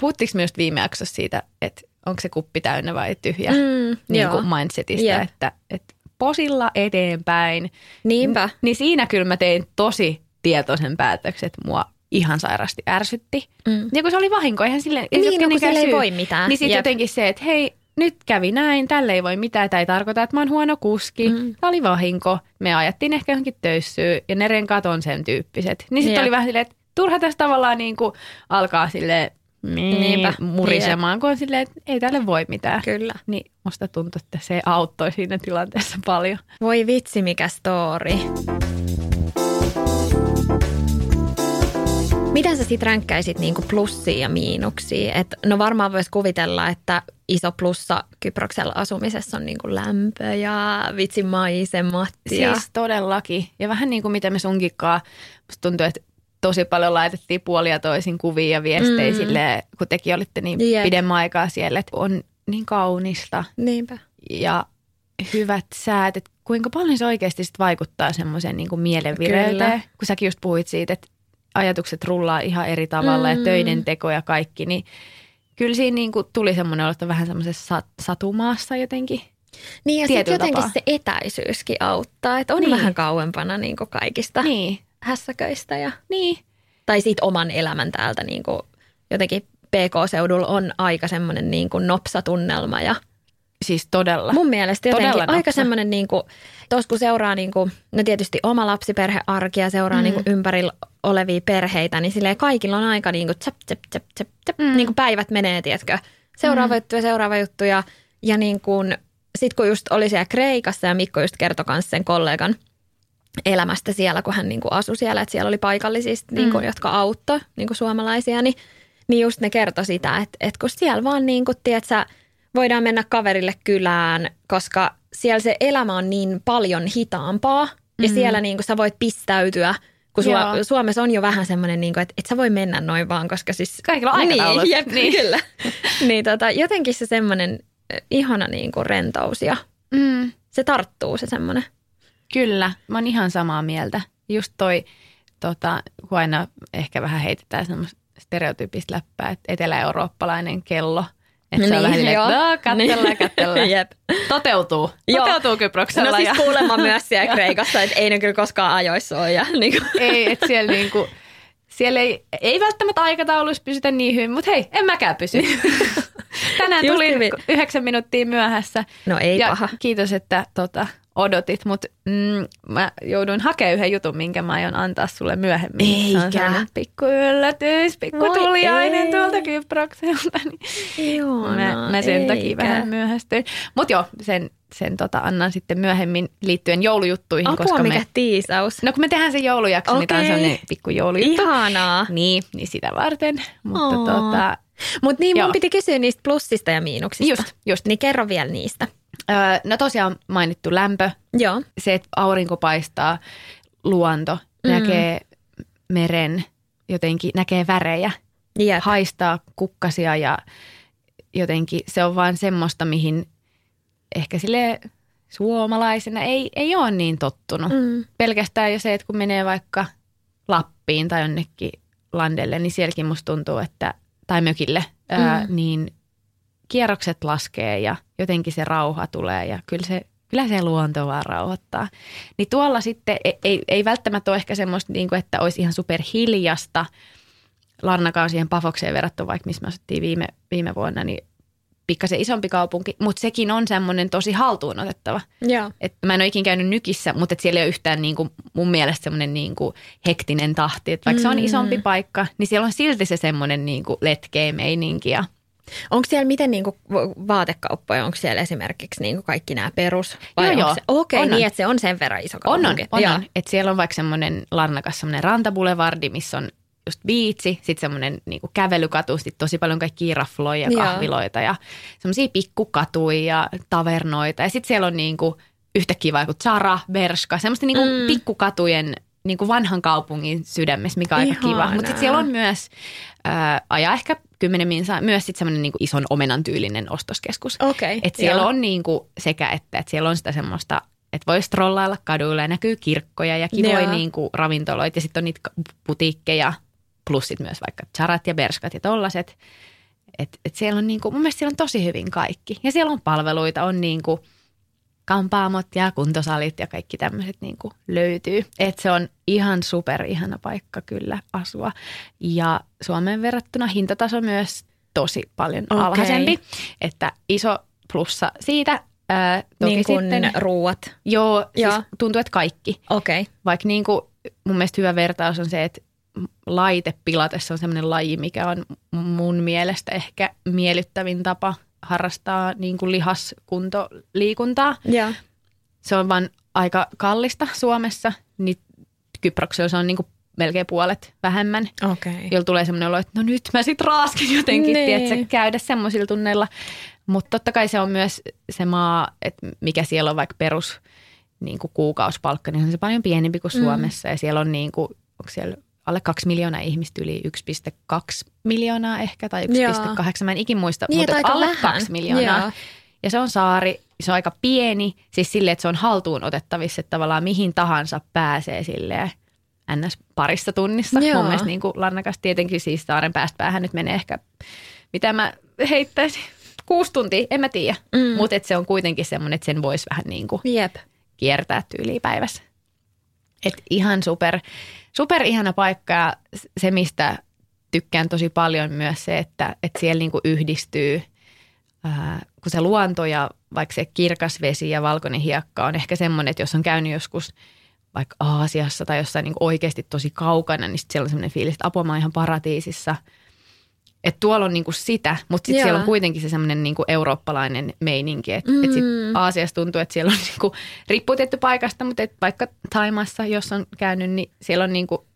Speaker 2: puhuttiinko myös viime jaksossa siitä, että onko se kuppi täynnä vai tyhjä
Speaker 3: Mm,
Speaker 2: niin
Speaker 3: joo.
Speaker 2: kuin mindsetistä,
Speaker 3: Jep.
Speaker 2: että, että posilla eteenpäin.
Speaker 3: Niinpä.
Speaker 2: Niin siinä kyllä mä tein tosi tietoisen päätöksen, että mua ihan sairasti ärsytti.
Speaker 3: Mm.
Speaker 2: Ja kun se oli vahinko, eihän sille ei
Speaker 3: Niin, no, kun sille ei voi mitään.
Speaker 2: Niin sitten jotenkin se, että hei, nyt kävi näin, tälle ei voi mitään, tämä ei tarkoita, että mä oon huono kuski.
Speaker 3: Mm.
Speaker 2: Tämä oli vahinko. Me ajettiin ehkä johonkin töyssyyn ja ne renkaat on sen tyyppiset. Niin sitten oli vähän silleen, että turha tässä tavallaan niin kuin alkaa sille
Speaker 3: Niinpä.
Speaker 2: murisemaan, kun on silleen, että ei tälle voi mitään.
Speaker 3: Kyllä.
Speaker 2: Niin musta tuntuu, että se auttoi siinä tilanteessa paljon.
Speaker 3: Voi vitsi, mikä story. Miten sä sit ränkkäisit niinku plussia ja miinuksia? Et, no varmaan voisi kuvitella, että iso plussa Kyproksella asumisessa on niinku lämpö ja vitsi maisemat. Ja...
Speaker 2: Siis todellakin. Ja vähän niin kuin mitä me sunkikaan, musta tuntuu, että tosi paljon laitettiin puolia toisin kuvia ja viestejä
Speaker 3: Mm.
Speaker 2: sille, kun tekin olitte niin
Speaker 3: Jep.
Speaker 2: pidemmän aikaa siellä, että on niin kaunista
Speaker 3: Niinpä.
Speaker 2: ja hyvät säät, että kuinka paljon se oikeasti sit vaikuttaa semmoiseen niin kuin mielenvireyteen. Kun säkin just puhuit siitä, että ajatukset rullaa ihan eri tavalla
Speaker 3: Mm.
Speaker 2: ja töiden teko ja kaikki, niin kyllä siinä niin kuin tuli semmoinen olo, että vähän semmoisessa sat- satumaassa jotenkin.
Speaker 3: Niin ja sitten jotenkin
Speaker 2: tapaa.
Speaker 3: se etäisyyskin auttaa, että on
Speaker 2: Niin.
Speaker 3: vähän kauempana niinku kaikista
Speaker 2: Niin,
Speaker 3: hässäköistä. Ja...
Speaker 2: niin.
Speaker 3: Tai siitä oman elämän täältä niinku, jotenkin PK-seudulla on aika semmoinen niinku nopsatunnelma ja
Speaker 2: Siis todella.
Speaker 3: Mun mielestä jotenkin
Speaker 2: Todella
Speaker 3: aika semmoinen, niin kuin, tos kun seuraa niin kuin, no tietysti oma lapsiperhearki ja seuraa mm. niin kuin ympärillä olevia perheitä, niin silleen kaikilla on aika niin kuin, tsap, tsap, tsap, tsap, tsap, mm. niin kuin päivät menee, tiedätkö, seuraava mm. juttu ja seuraava juttu ja, ja niin kuin, sit kun just oli siellä Kreikassa ja Mikko just kertoi kanssa sen kollegan elämästä siellä, kun hän niin kuin asui siellä, että siellä oli paikallisia, sit niin kuin, jotka auttoi niin kuin suomalaisia, niin, niin just ne kertoi sitä, että, että kun siellä vaan niin kuin, tiedätkö, voidaan mennä kaverille kylään, koska siellä se elämä on niin paljon hitaampaa ja siellä niin kuin sä voit pistäytyä, kun
Speaker 2: Joo.
Speaker 3: Suomessa on jo vähän semmoinen, niin että et sä voi mennä noin vaan, koska siis...
Speaker 2: Kaikilla on aikataulut.
Speaker 3: Niin, jep,
Speaker 2: Niin.
Speaker 3: kyllä. niin tota, jotenkin se semmoinen eh, ihana niin kuin rentous ja
Speaker 2: Mm.
Speaker 3: se tarttuu se semmoinen.
Speaker 2: Kyllä, mä oon ihan samaa mieltä. Just toi, tota, kun aina ehkä vähän heitetään semmoista stereotyyppistä läppää, että etelä-eurooppalainen kello. Että se on
Speaker 3: Niin,
Speaker 2: vähän silleen,
Speaker 3: joo.
Speaker 2: että "No, katsellaan,
Speaker 3: Niin.
Speaker 2: katsellaan.
Speaker 3: Jep.
Speaker 2: Toteutuu.
Speaker 3: Joo.
Speaker 2: Toteutuu Kyproksella.
Speaker 3: No siis
Speaker 2: ja,
Speaker 3: kuulemma myös siellä Kreikassa, että ei ne kyllä koskaan ajoissa ole. Ja, niin kuin.
Speaker 2: ei, että siellä niinku, siellä ei, ei välttämättä aikatauluissa pysytä niin hyvin, mutta hei, en mäkään pysy. Tänään
Speaker 3: Just
Speaker 2: tuli
Speaker 3: hyvin.
Speaker 2: yhdeksän minuuttia myöhässä.
Speaker 3: No ei
Speaker 2: ja
Speaker 3: paha.
Speaker 2: kiitos, että tota, odotit, mutta mm, mä jouduin hakemaan yhden jutun, minkä mä aion antaa sulle myöhemmin. Se on
Speaker 3: Eikä.
Speaker 2: pikku yllätys, pikku
Speaker 3: Voi
Speaker 2: tuliainen
Speaker 3: ei.
Speaker 2: tuolta Kyprokselta. Niin
Speaker 3: Joo,
Speaker 2: mä, mä sen takia vähän myöhästyin. Mutta joo, sen, sen tota, annan sitten myöhemmin liittyen joulujuttuihin.
Speaker 3: Apua,
Speaker 2: koska
Speaker 3: mikä
Speaker 2: me,
Speaker 3: tiisaus.
Speaker 2: No kun me tehdään se joulujakso, niin tämä on sellainen pikku joulujuttu.
Speaker 3: Ihanaa.
Speaker 2: Niin, niin sitä varten. Mutta tota,
Speaker 3: Mutta niin, mun
Speaker 2: Joo.
Speaker 3: piti kysyä niistä plussista ja miinuksista.
Speaker 2: just, just.
Speaker 3: Niin kerro vielä niistä.
Speaker 2: Öö, no tosiaan mainittu lämpö,
Speaker 3: Joo.
Speaker 2: se, että aurinko paistaa, luonto, mm. näkee meren, jotenkin näkee värejä,
Speaker 3: Jep.
Speaker 2: haistaa kukkasia ja jotenkin se on vaan semmoista, mihin ehkä sille suomalaisena ei, ei ole niin tottunut.
Speaker 3: Mm.
Speaker 2: Pelkästään jo se, että kun menee vaikka Lappiin tai jonnekin landelle, niin sielläkin musta tuntuu, että, tai mökille, mm. ää, niin kierrokset laskee ja jotenkin se rauha tulee ja kyllä se, kyllä se luonto vaan rauhoittaa. Niin tuolla sitten ei, ei, ei välttämättä ole ehkä semmoista, niin kuin, että olisi ihan superhiljasta. Larnakaan siihen Pafokseen verrattuna, vaikka missä me asuttiin viime, viime vuonna, niin pikkasen isompi kaupunki, mutta sekin on semmoinen tosi haltuun otettava. Et mä en ole ikinä käynyt nykissä, mutta et siellä ei ole yhtään niin kuin, mun mielestä semmoinen niin kuin hektinen tahti. Et vaikka mm. se on isompi paikka, niin siellä on silti se semmoinen niin kuin letkeä meininki ja
Speaker 3: Onko siellä miten niinku vaatekauppoja, onko siellä esimerkiksi niinku kaikki nämä perus?
Speaker 2: Joo, joo.
Speaker 3: Okei,
Speaker 2: On,
Speaker 3: okay, niin
Speaker 2: on.
Speaker 3: että se on sen verran iso
Speaker 2: On, on,
Speaker 3: kaupunki.
Speaker 2: on,
Speaker 3: Joo.
Speaker 2: on. Että siellä on vaikka semmoinen Larnakas semmoinen rantabulevardi, missä on just biitsi, sitten semmoinen niinku kävelykatu, sitten tosi paljon kaikkia rafloja ja
Speaker 3: Joo.
Speaker 2: kahviloita ja semmoisia pikkukatuja ja tavernoita. Ja sitten siellä on niinku yhtäkkiä vaikka Zara, Bershka, semmoista niinku
Speaker 3: Mm.
Speaker 2: mm. Pikkukatujen niinku vanhan kaupungin sydämessä, mikä on aika kiva.
Speaker 3: Ihanaa.
Speaker 2: Mutta siellä on myös, ää, ajaa ehkä kymmenen minsa, myös sitten semmoinen niinku ison omenan tyylinen ostoskeskus.
Speaker 3: Okei,
Speaker 2: Et siellä
Speaker 3: joo.
Speaker 2: on niinku sekä että, että siellä on sitä semmoista, että voi strollailla kaduilla ja näkyy kirkkoja ja kivoja
Speaker 3: Joo.
Speaker 2: niinku ravintoloita ja sitten on niitä putiikkeja plus sit myös vaikka charat ja berskat ja tollaset. Et, et siellä on niinku, mun mielestä siellä on tosi hyvin kaikki. Ja siellä on palveluita, on niinku kampaamot ja kuntosalit ja kaikki tämmöiset niinku löytyy. Et se on ihan super ihana paikka kyllä asua. Ja Suomeen verrattuna hintataso myös tosi paljon
Speaker 3: Okei.
Speaker 2: alhaisempi. Että iso plussa siitä. Ää, toki
Speaker 3: niin kuin
Speaker 2: sitten,
Speaker 3: ruuat.
Speaker 2: joo, siis
Speaker 3: Joo.
Speaker 2: tuntuu, että kaikki.
Speaker 3: Okei.
Speaker 2: Vaikka niin kuin, mun mielestä hyvä vertaus on se, että laite pilatessa on sellainen laji, mikä on mun mielestä ehkä miellyttävin tapa harrastaa niin kuin lihaskuntoliikuntaa.
Speaker 3: Joo.
Speaker 2: Se on vaan aika kallista Suomessa, niin Kyproksella se on niin kuin melkein puolet vähemmän,
Speaker 3: Okei.
Speaker 2: jolla tulee semmoinen olo, että no nyt mä sit raaskin jotenkin,
Speaker 3: Niin.
Speaker 2: tiedätkö, käydä semmoisilla tunneilla. Mutta totta kai se on myös se maa, että mikä siellä on vaikka perus niin kuin kuukausipalkka, niin on se paljon pienempi kuin
Speaker 3: Mm.
Speaker 2: Suomessa. Ja siellä on niin kuin, onko siellä alle kaksi miljoonaa ihmistä, yli 1,2 miljoonaa ehkä, tai 1,8, mä en ikin muista,
Speaker 3: Niin,
Speaker 2: mutta alle
Speaker 3: vähän.
Speaker 2: 2 miljoonaa.
Speaker 3: Joo.
Speaker 2: Ja se on saari, se on aika pieni, siis silleen, että se on haltuun otettavissa, että tavallaan mihin tahansa pääsee silleen ns. parissa tunnissa.
Speaker 3: Joo.
Speaker 2: Mun mielestä niin kuin Lannakas tietenkin siis saaren päästä päähän nyt menee ehkä, mitä mä heittäisin, kuusi tuntia, en mä tiedä.
Speaker 3: Mm.
Speaker 2: Mutta se on kuitenkin semmoinen, että sen voisi vähän niin kuin
Speaker 3: Jep.
Speaker 2: kiertää tyyliin päivässä. Et ihan super, super ihana paikka ja se, mistä tykkään tosi paljon myös se, että, että siellä niinku yhdistyy, ää, kun se luonto ja vaikka se kirkas vesi ja valkoinen hiekka on ehkä semmoinen, että jos on käynyt joskus vaikka Aasiassa tai jossain niinku oikeasti tosi kaukana, niin sit siellä on semmoinen fiilis, että apua mä ihan paratiisissa. Että tuolla on niinku sitä, mutta sitten siellä on kuitenkin se semmoinen niinku eurooppalainen meininki. Että
Speaker 3: Mm.
Speaker 2: et sit Aasiassa tuntuu, että siellä on niinku, riippuu tietty paikasta, mutta et vaikka Taimassa, jos on käynyt, niin siellä on niinku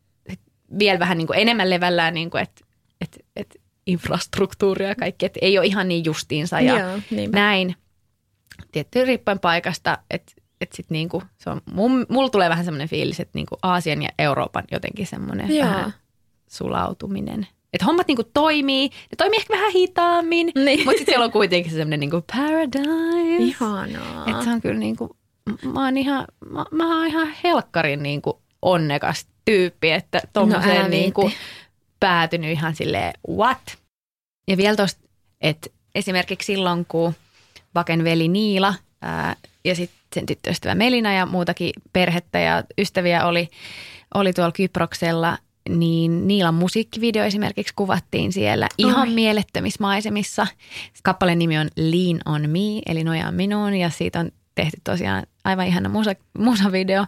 Speaker 2: vielä vähän niinku enemmän levällään, niinku, että et, et infrastruktuuria ja kaikki, että ei ole ihan niin justiinsa ja
Speaker 3: Joo, niinpä.
Speaker 2: näin. Tietty riippuen paikasta, että et sit niinku, se on, mun, mulla tulee vähän semmoinen fiilis, että niinku Aasian ja Euroopan jotenkin semmoinen vähän sulautuminen. Että hommat niinku toimii, ne toimii ehkä vähän hitaammin,
Speaker 3: Niin.
Speaker 2: mutta sitten siellä on kuitenkin se semmoinen niinku paradise.
Speaker 3: Ihanaa.
Speaker 2: Että se on kyllä niinku, mä oon ihan, mä, mä oon ihan helkkarin niinku onnekas tyyppi, että
Speaker 3: No älä
Speaker 2: tommoseen niinku
Speaker 3: viitti.
Speaker 2: päätynyt ihan silleen what? Ja vielä tosta, että esimerkiksi silloin kun Vaken veli Niila ää, ja sitten sen tyttöystävä Melina ja muutakin perhettä ja ystäviä oli, oli tuolla Kyproksella, niin Niilan musiikkivideo esimerkiksi kuvattiin siellä ihan
Speaker 3: Oi.
Speaker 2: mielettömissä maisemissa. Kappaleen nimi on Lean on Me, eli nojaa minuun, ja siitä on tehty tosiaan aivan ihana musa, musavideo,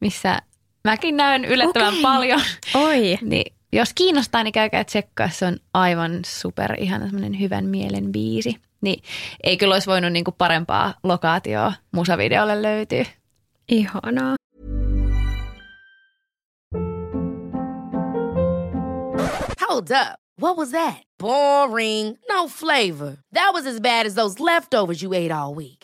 Speaker 2: missä mäkin näen yllättävän
Speaker 3: Okei.
Speaker 2: paljon.
Speaker 3: Oi.
Speaker 2: Niin jos kiinnostaa, niin käykää tsekkaa. Se on aivan super ihana semmoinen hyvän mielen biisi. Niin ei kyllä olisi voinut niinku parempaa lokaatioa musavideolle löytyä.
Speaker 3: Ihanaa.
Speaker 1: Hold up. What was that? Boring. No flavor. That was as bad as those leftovers you ate all week.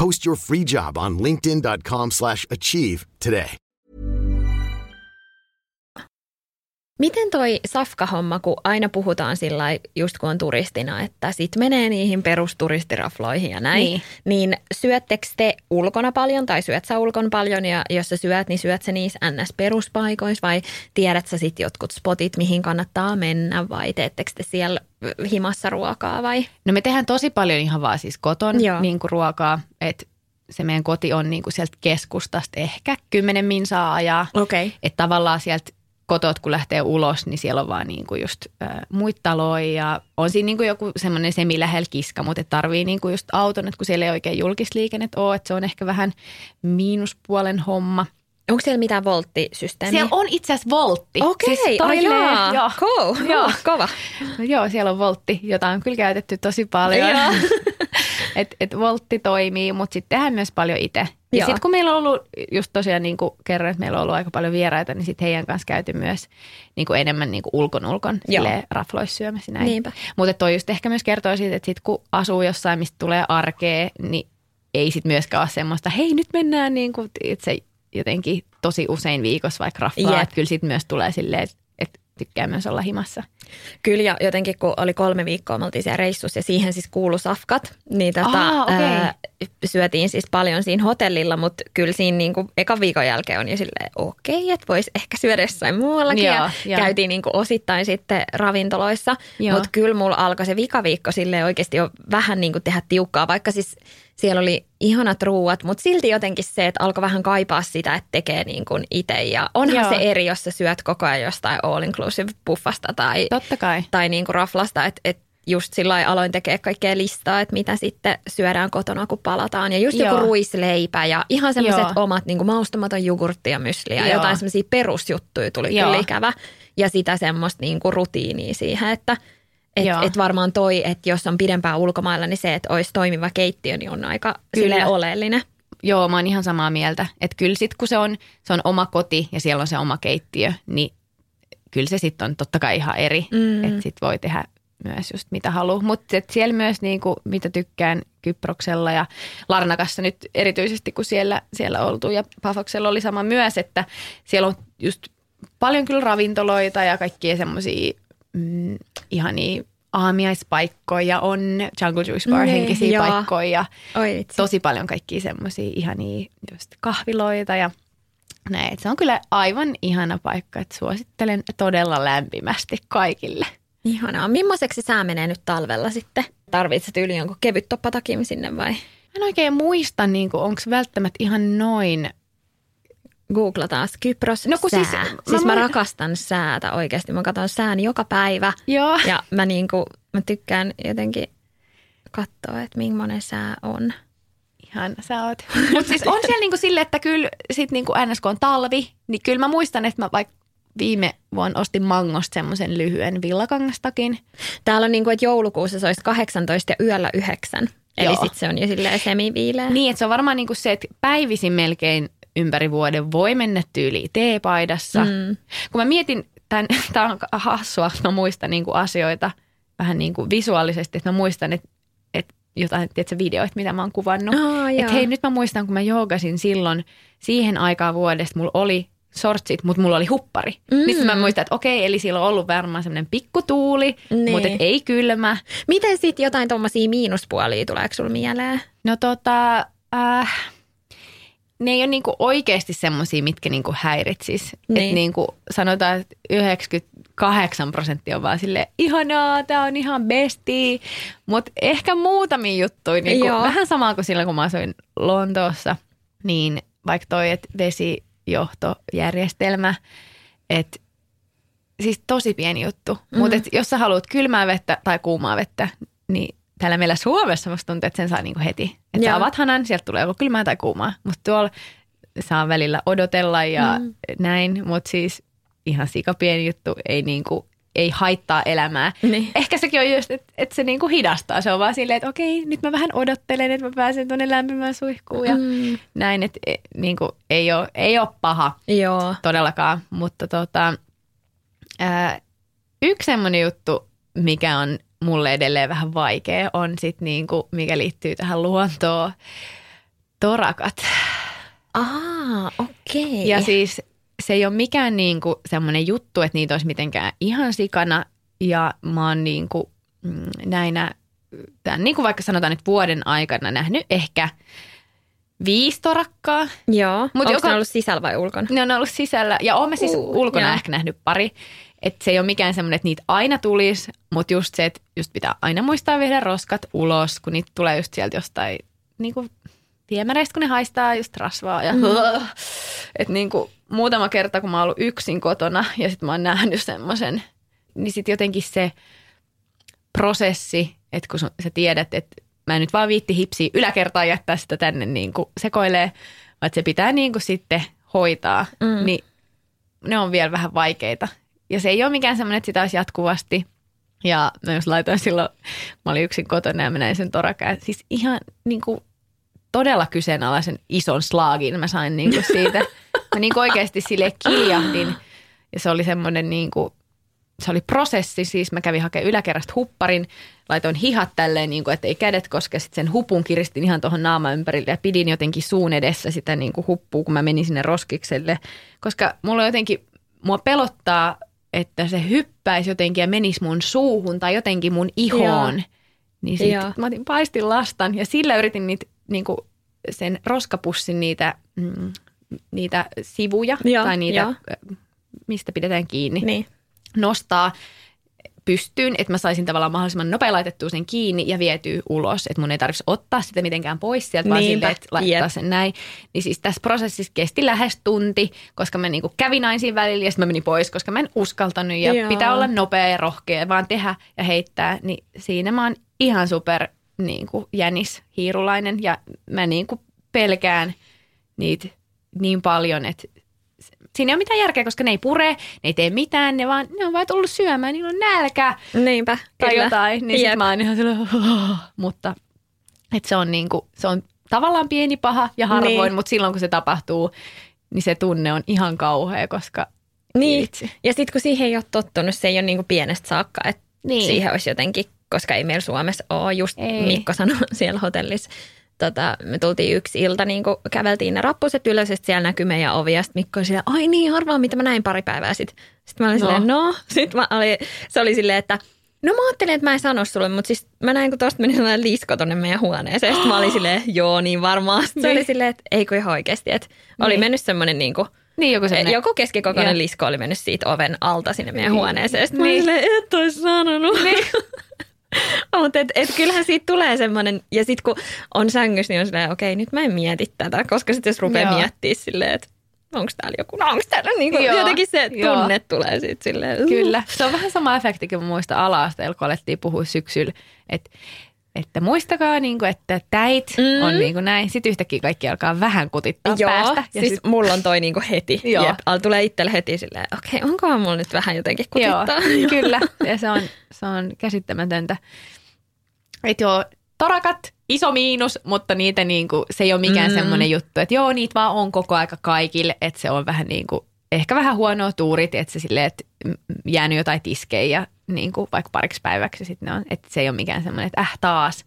Speaker 4: Post your free job on linkedin.com/achieve slash achieve today.
Speaker 3: Miten toi safkahomma, kun aina puhutaan sillä just kun on turistina, että sit menee niihin perusturistirafloihin ja näin, niin, niin syöttekö te ulkona paljon tai syöt sä ulkona paljon? Ja jos sä syöt, niin syöt sä niissä NS-peruspaikoissa vai tiedät sä sitten jotkut spotit, mihin kannattaa mennä vai teettekö te siellä himassa ruokaa vai?
Speaker 2: No me tehdään tosi paljon ihan vaan siis koton niin kuin ruokaa, että se meidän koti on niin kuin sieltä keskustasta ehkä kymmenen minsaa ajaa.
Speaker 3: Okay.
Speaker 2: Että tavallaan sieltä kotot, kun lähtee ulos, niin siellä on vaan niin kuin just äh, muita taloja ja on siinä niin kuin joku semmoinen semi-lähellä kiska, mutta tarvii niin kuin just auton, että kun siellä ei oikein julkisliikennet ole, että se on ehkä vähän miinuspuolen homma.
Speaker 3: Onko siellä mitään volttisysteemiä?
Speaker 2: Siellä on itse asiassa voltti.
Speaker 3: Okei, siis oh, joo. Cool. Joo. Kova.
Speaker 2: No, joo, siellä on voltti, jota on kyllä käytetty tosi paljon. et, et voltti toimii, mutta sitten tehdään myös paljon itse. Ja sitten kun meillä on ollut, just tosiaan niin kuin kerroin, että meillä on ollut aika paljon vieraita, niin sitten heidän kanssa käyty myös niin kuin enemmän niin kuin ulkon ulkon rafloissa syömässä näin. Mutta toi just ehkä myös kertoo siitä, että sit kun asuu jossain, mistä tulee arkea, niin ei sitten myöskään ole semmoista, hei nyt mennään niin kuin, itse jotenkin tosi usein viikossa vaikka raflaa. Että kyllä sitten myös tulee silleen, että tykkää myös olla himassa.
Speaker 3: Kyllä ja jotenkin kun oli kolme viikkoa, me oltiin siellä reissussa ja siihen siis kuulu safkat, niin tota, Aa, okay. ää, syötiin siis paljon siinä hotellilla, mutta kyllä siinä niinku ekan viikon jälkeen on jo silleen okei, okay, että voisi ehkä syödä jossain muuallakin joo, ja joo. käytiin niinku osittain sitten ravintoloissa, mutta kyllä mulla alkoi se vikaviikko sille oikeasti jo vähän niinku tehdä tiukkaa, vaikka siis siellä oli ihanat ruuat, mutta silti jotenkin se, että alkoi vähän kaipaa sitä, että tekee niin kuin itse. Ja onhan Joo. se eri, jos sä syöt koko ajan jostain all inclusive buffasta tai,
Speaker 2: Totta kai.
Speaker 3: tai niin kuin raflasta, että, että just sillä aloin tekee kaikkea listaa, että mitä sitten syödään kotona, kun palataan. Ja just Joo. joku ruisleipä ja ihan semmoiset omat niin kuin maustamaton jogurtti ja mysli ja Joo. jotain semmoisia perusjuttuja tuli Joo. kyllä ikävä. Ja sitä semmoista niin kuin rutiinia siihen, että – että et varmaan toi, että jos on pidempään ulkomailla, niin se, että olisi toimiva keittiö, niin on aika kyllä. oleellinen.
Speaker 2: Joo, mä oon ihan samaa mieltä. Että kyllä sitten kun se on, se on oma koti ja siellä on se oma keittiö, niin kyllä se sitten on totta kai ihan eri. Mm. Että sitten voi tehdä myös just mitä haluaa. Mutta siellä myös niinku, mitä tykkään Kyproksella ja Larnakassa nyt erityisesti, kun siellä, siellä oltu ja Pafoksella oli sama myös, että siellä on just paljon kyllä ravintoloita ja kaikkia semmoisia mm, ihania aamiaispaikkoja, on Jungle Juice Bar niin, henkisiä paikkoja. Oi, tosi paljon kaikkia semmoisia ihania just kahviloita ja näin. Se on kyllä aivan ihana paikka, että suosittelen todella lämpimästi kaikille.
Speaker 3: Ihanaa. Millaiseksi sää menee nyt talvella sitten? Tarvitset yli jonkun kevyt toppatakin sinne vai?
Speaker 2: En oikein muista, niin onko välttämättä ihan noin
Speaker 3: googlataan Kypros no, kun sää. Siis, mä, siis mä, mä rakastan säätä oikeasti. Mä katson sään joka päivä.
Speaker 2: Joo.
Speaker 3: Ja mä, niinku, mä tykkään jotenkin katsoa, että millainen sää on.
Speaker 2: Ihan sä oot. Mutta siis on siellä niinku sille, että kyllä sit niinku ns. kun on talvi, niin kyllä mä muistan, että mä vaikka viime vuonna ostin Mangosta semmoisen lyhyen villakangastakin.
Speaker 3: Täällä on niin kuin, että joulukuussa se olisi 18 ja yöllä 9. Eli sitten se on jo silleen semiviileä.
Speaker 2: Niin, että se on varmaan niin kuin se, että päivisin melkein ympäri vuoden voi mennä tyyliin teepaidassa. Mm. Kun mä mietin, tämän, tämä on hassua, mä muistan niin kuin asioita vähän niin kuin visuaalisesti, että mä muistan, että, että jotain tiedätkö, videoita, mitä mä oon kuvannut. Oh, että hei, nyt mä muistan, kun mä joogasin silloin siihen aikaan vuodesta, mulla oli sortsit, mutta mulla oli huppari. Mm. Niin mä muistan, että okei, eli sillä on ollut varmaan semmoinen pikkutuuli, niin. mutta ei kylmä.
Speaker 3: Miten sitten jotain tuommoisia miinuspuolia tuleeko sulla mieleen?
Speaker 2: No tota, äh, ne ei ole niinku oikeasti semmoisia, mitkä niinku häiritsis. Niin. Että niinku sanotaan, että 98 prosenttia on vaan sille ihanaa, tämä on ihan besti. Mutta ehkä muutamia juttuja, niinku, vähän samaa kuin silloin, kun mä asuin Lontoossa, niin vaikka toi, että vesijohtojärjestelmä, että siis tosi pieni juttu. Mm-hmm. Mutta jos sä haluat kylmää vettä tai kuumaa vettä, niin täällä meillä Suomessa musta tuntuu, että sen saa niinku heti. Että sä avaat hanan, sieltä tulee joko kylmää tai kuumaa. Mutta tuolla saa välillä odotella ja mm. näin, mutta siis ihan sikapieni juttu, ei niinku, ei haittaa elämää. Niin. Ehkä sekin on just, että, että se niinku hidastaa. Se on vaan silleen, että okei, nyt mä vähän odottelen, että mä pääsen tuonne lämpimään suihkuun ja mm. näin, että e, niinku, ei, ole, ei ole paha
Speaker 3: Joo.
Speaker 2: todellakaan. Mutta tota, ää, yksi semmoinen juttu, mikä on mulle edelleen vähän vaikea on sitten niinku, mikä liittyy tähän luontoon, torakat.
Speaker 3: Ah, okei. Okay.
Speaker 2: Ja siis se ei ole mikään niin kuin semmoinen juttu, että niitä olisi mitenkään ihan sikana. Ja mä oon niin kuin, mm, näinä, tämän, niin kuin vaikka sanotaan nyt vuoden aikana nähnyt ehkä viisi torakkaa.
Speaker 3: Joo.
Speaker 2: Mut
Speaker 3: Onko
Speaker 2: joka-
Speaker 3: ne ollut sisällä vai ulkona?
Speaker 2: Ne on ollut sisällä ja oon mä siis
Speaker 3: Uh,
Speaker 2: ulkona
Speaker 3: joo.
Speaker 2: ehkä nähnyt pari. Että se ei ole mikään semmoinen, että niitä aina tulisi, mutta just se, että just pitää aina muistaa viedä roskat ulos, kun niitä tulee just sieltä jostain niin kuin viemäreistä, kun ne haistaa just rasvaa. Ja, mm. että niin kuin muutama kerta, kun mä oon ollut yksin kotona ja sitten mä oon nähnyt semmoisen, niin sitten jotenkin se prosessi, että kun sä tiedät, että mä en nyt vaan viitti hipsiä yläkertaan jättää sitä tänne niin kuin sekoilee, vaan että se pitää niin kuin sitten hoitaa, mm. niin ne on vielä vähän vaikeita. Ja se ei ole mikään semmoinen, että sitä olisi jatkuvasti. Ja mä just laitoin silloin, mä olin yksin kotona ja mä näin sen torakään. Siis ihan niin kuin todella kyseenalaisen ison slaagin mä sain niin kuin siitä. Mä niin oikeasti sille kiljahdin. Ja se oli semmoinen niin kuin, se oli prosessi, siis mä kävin hakemaan yläkerrasta hupparin, laitoin hihat tälleen, niin kuin, että ei kädet koske, sitten sen hupun kiristin ihan tuohon naama ympärille ja pidin jotenkin suun edessä sitä niin kuin huppua, kun mä menin sinne roskikselle, koska mulla jotenkin, mua pelottaa, että se hyppäisi jotenkin ja menisi mun suuhun tai jotenkin mun ihoon.
Speaker 3: Joo.
Speaker 2: Niin sitten mä otin paistin lastan ja sillä yritin niitä, niin kuin sen roskapussin niitä, mm, niitä sivuja
Speaker 3: Joo,
Speaker 2: tai niitä,
Speaker 3: joo.
Speaker 2: mistä pidetään kiinni
Speaker 3: Niin.
Speaker 2: nostaa pystyyn, että mä saisin tavallaan mahdollisimman nopea laitettua sen kiinni ja vietyä ulos. Että mun ei tarvitsisi ottaa sitä mitenkään pois sieltä, vaan
Speaker 3: Niinpä,
Speaker 2: silleen, että laittaa
Speaker 3: jep.
Speaker 2: sen näin. Niin siis tässä prosessissa kesti lähes tunti, koska mä niinku kävin aina siinä välillä ja sitten mä menin pois, koska mä en uskaltanut ja
Speaker 3: Joo.
Speaker 2: pitää olla nopea ja rohkea, vaan tehdä ja heittää. Niin siinä mä oon ihan super niinku jänis hiirulainen ja mä niinku pelkään niitä niin paljon, että siinä ei ole mitään järkeä, koska ne ei pure, ne ei tee mitään, ne vaan, ne on vaan tullut syömään, niillä on nälkä
Speaker 3: Niinpä,
Speaker 2: tai
Speaker 3: kyllä.
Speaker 2: jotain. Niin sit
Speaker 3: Jep.
Speaker 2: mä oon ihan sellainen, mutta että se on niinku, se on tavallaan pieni paha ja harvoin,
Speaker 3: Niin.
Speaker 2: mutta silloin kun se tapahtuu, niin se tunne on ihan kauhea, koska
Speaker 3: Niin.
Speaker 2: vitsi.
Speaker 3: Ja sitten kun siihen ei ole tottunut, se ei ole niinku pienestä saakka, että
Speaker 2: Niin.
Speaker 3: siihen olisi jotenkin, koska ei meillä Suomessa ole, just
Speaker 2: Ei.
Speaker 3: Mikko sanoi siellä hotellissa, tota, me tultiin yksi ilta, niin kuin käveltiin ne rappuset ylös, ja siellä näkyi meidän ovi, ja sitten Mikko oli silleen, ai niin, harvaa, mitä mä näin pari päivää sitten. Sitten mä olin
Speaker 2: No.
Speaker 3: silleen, no, sitten mä olin, se oli silleen, että No mä ajattelin, että mä en sano sulle, mutta siis mä näin, kun tosta meni sellainen lisko tonne meidän huoneeseen. Sitten mä olin silleen, joo, niin varmaan. Sitten se
Speaker 2: Niin.
Speaker 3: oli silleen, että ei kun ihan oikeasti. Että oli
Speaker 2: Niin.
Speaker 3: mennyt semmoinen niin kuin,
Speaker 2: Niin joku semmoinen.
Speaker 3: joku keskikokoinen
Speaker 2: Joo.
Speaker 3: lisko oli mennyt siitä oven alta sinne meidän
Speaker 2: Niin.
Speaker 3: huoneeseen. Sitten
Speaker 2: Niin.
Speaker 3: mä olin silleen, et ois sanonut. Niin. Mutta et, et kyllähän siitä tulee semmoinen, ja sitten kun on sängyssä, niin on silleen, okei, nyt mä en mieti tätä, koska sitten jos rupeaa
Speaker 2: Joo.
Speaker 3: miettimään silleen, että onko täällä joku, no onko täällä niin kuin,
Speaker 2: Joo,
Speaker 3: jotenkin se
Speaker 2: joo.
Speaker 3: tunne tulee siitä silleen. uh.
Speaker 2: Kyllä. Se on vähän sama efekti, kun muistan ala-asteella, kun alettiin puhua syksyllä, että että muistakaa, niin kuin, että täit
Speaker 3: Mm.
Speaker 2: on niin kuin näin. Sitten yhtäkkiä kaikki alkaa vähän kutittaa
Speaker 3: Joo,
Speaker 2: päästä. Ja
Speaker 3: siis
Speaker 2: sit,
Speaker 3: mulla on toi niinku heti.
Speaker 2: Joo.
Speaker 3: Jep, al- tulee itselle heti silleen, okei, onkohan mulla nyt vähän jotenkin kutittaa.
Speaker 2: Joo, kyllä. Ja se on, se on käsittämätöntä. Et joo, torakat, iso miinus, mutta niitä niinku, se ei ole mikään mm. semmoinen juttu, että joo, niitä vaan on koko aika kaikille, että se on vähän niin kuin, ehkä vähän huonoa tuurit, että se silleen, että jäänyt jotain tiskejä ja niin kuin vaikka pariksi päiväksi sitten on, että se ei ole mikään semmoinen, että äh taas.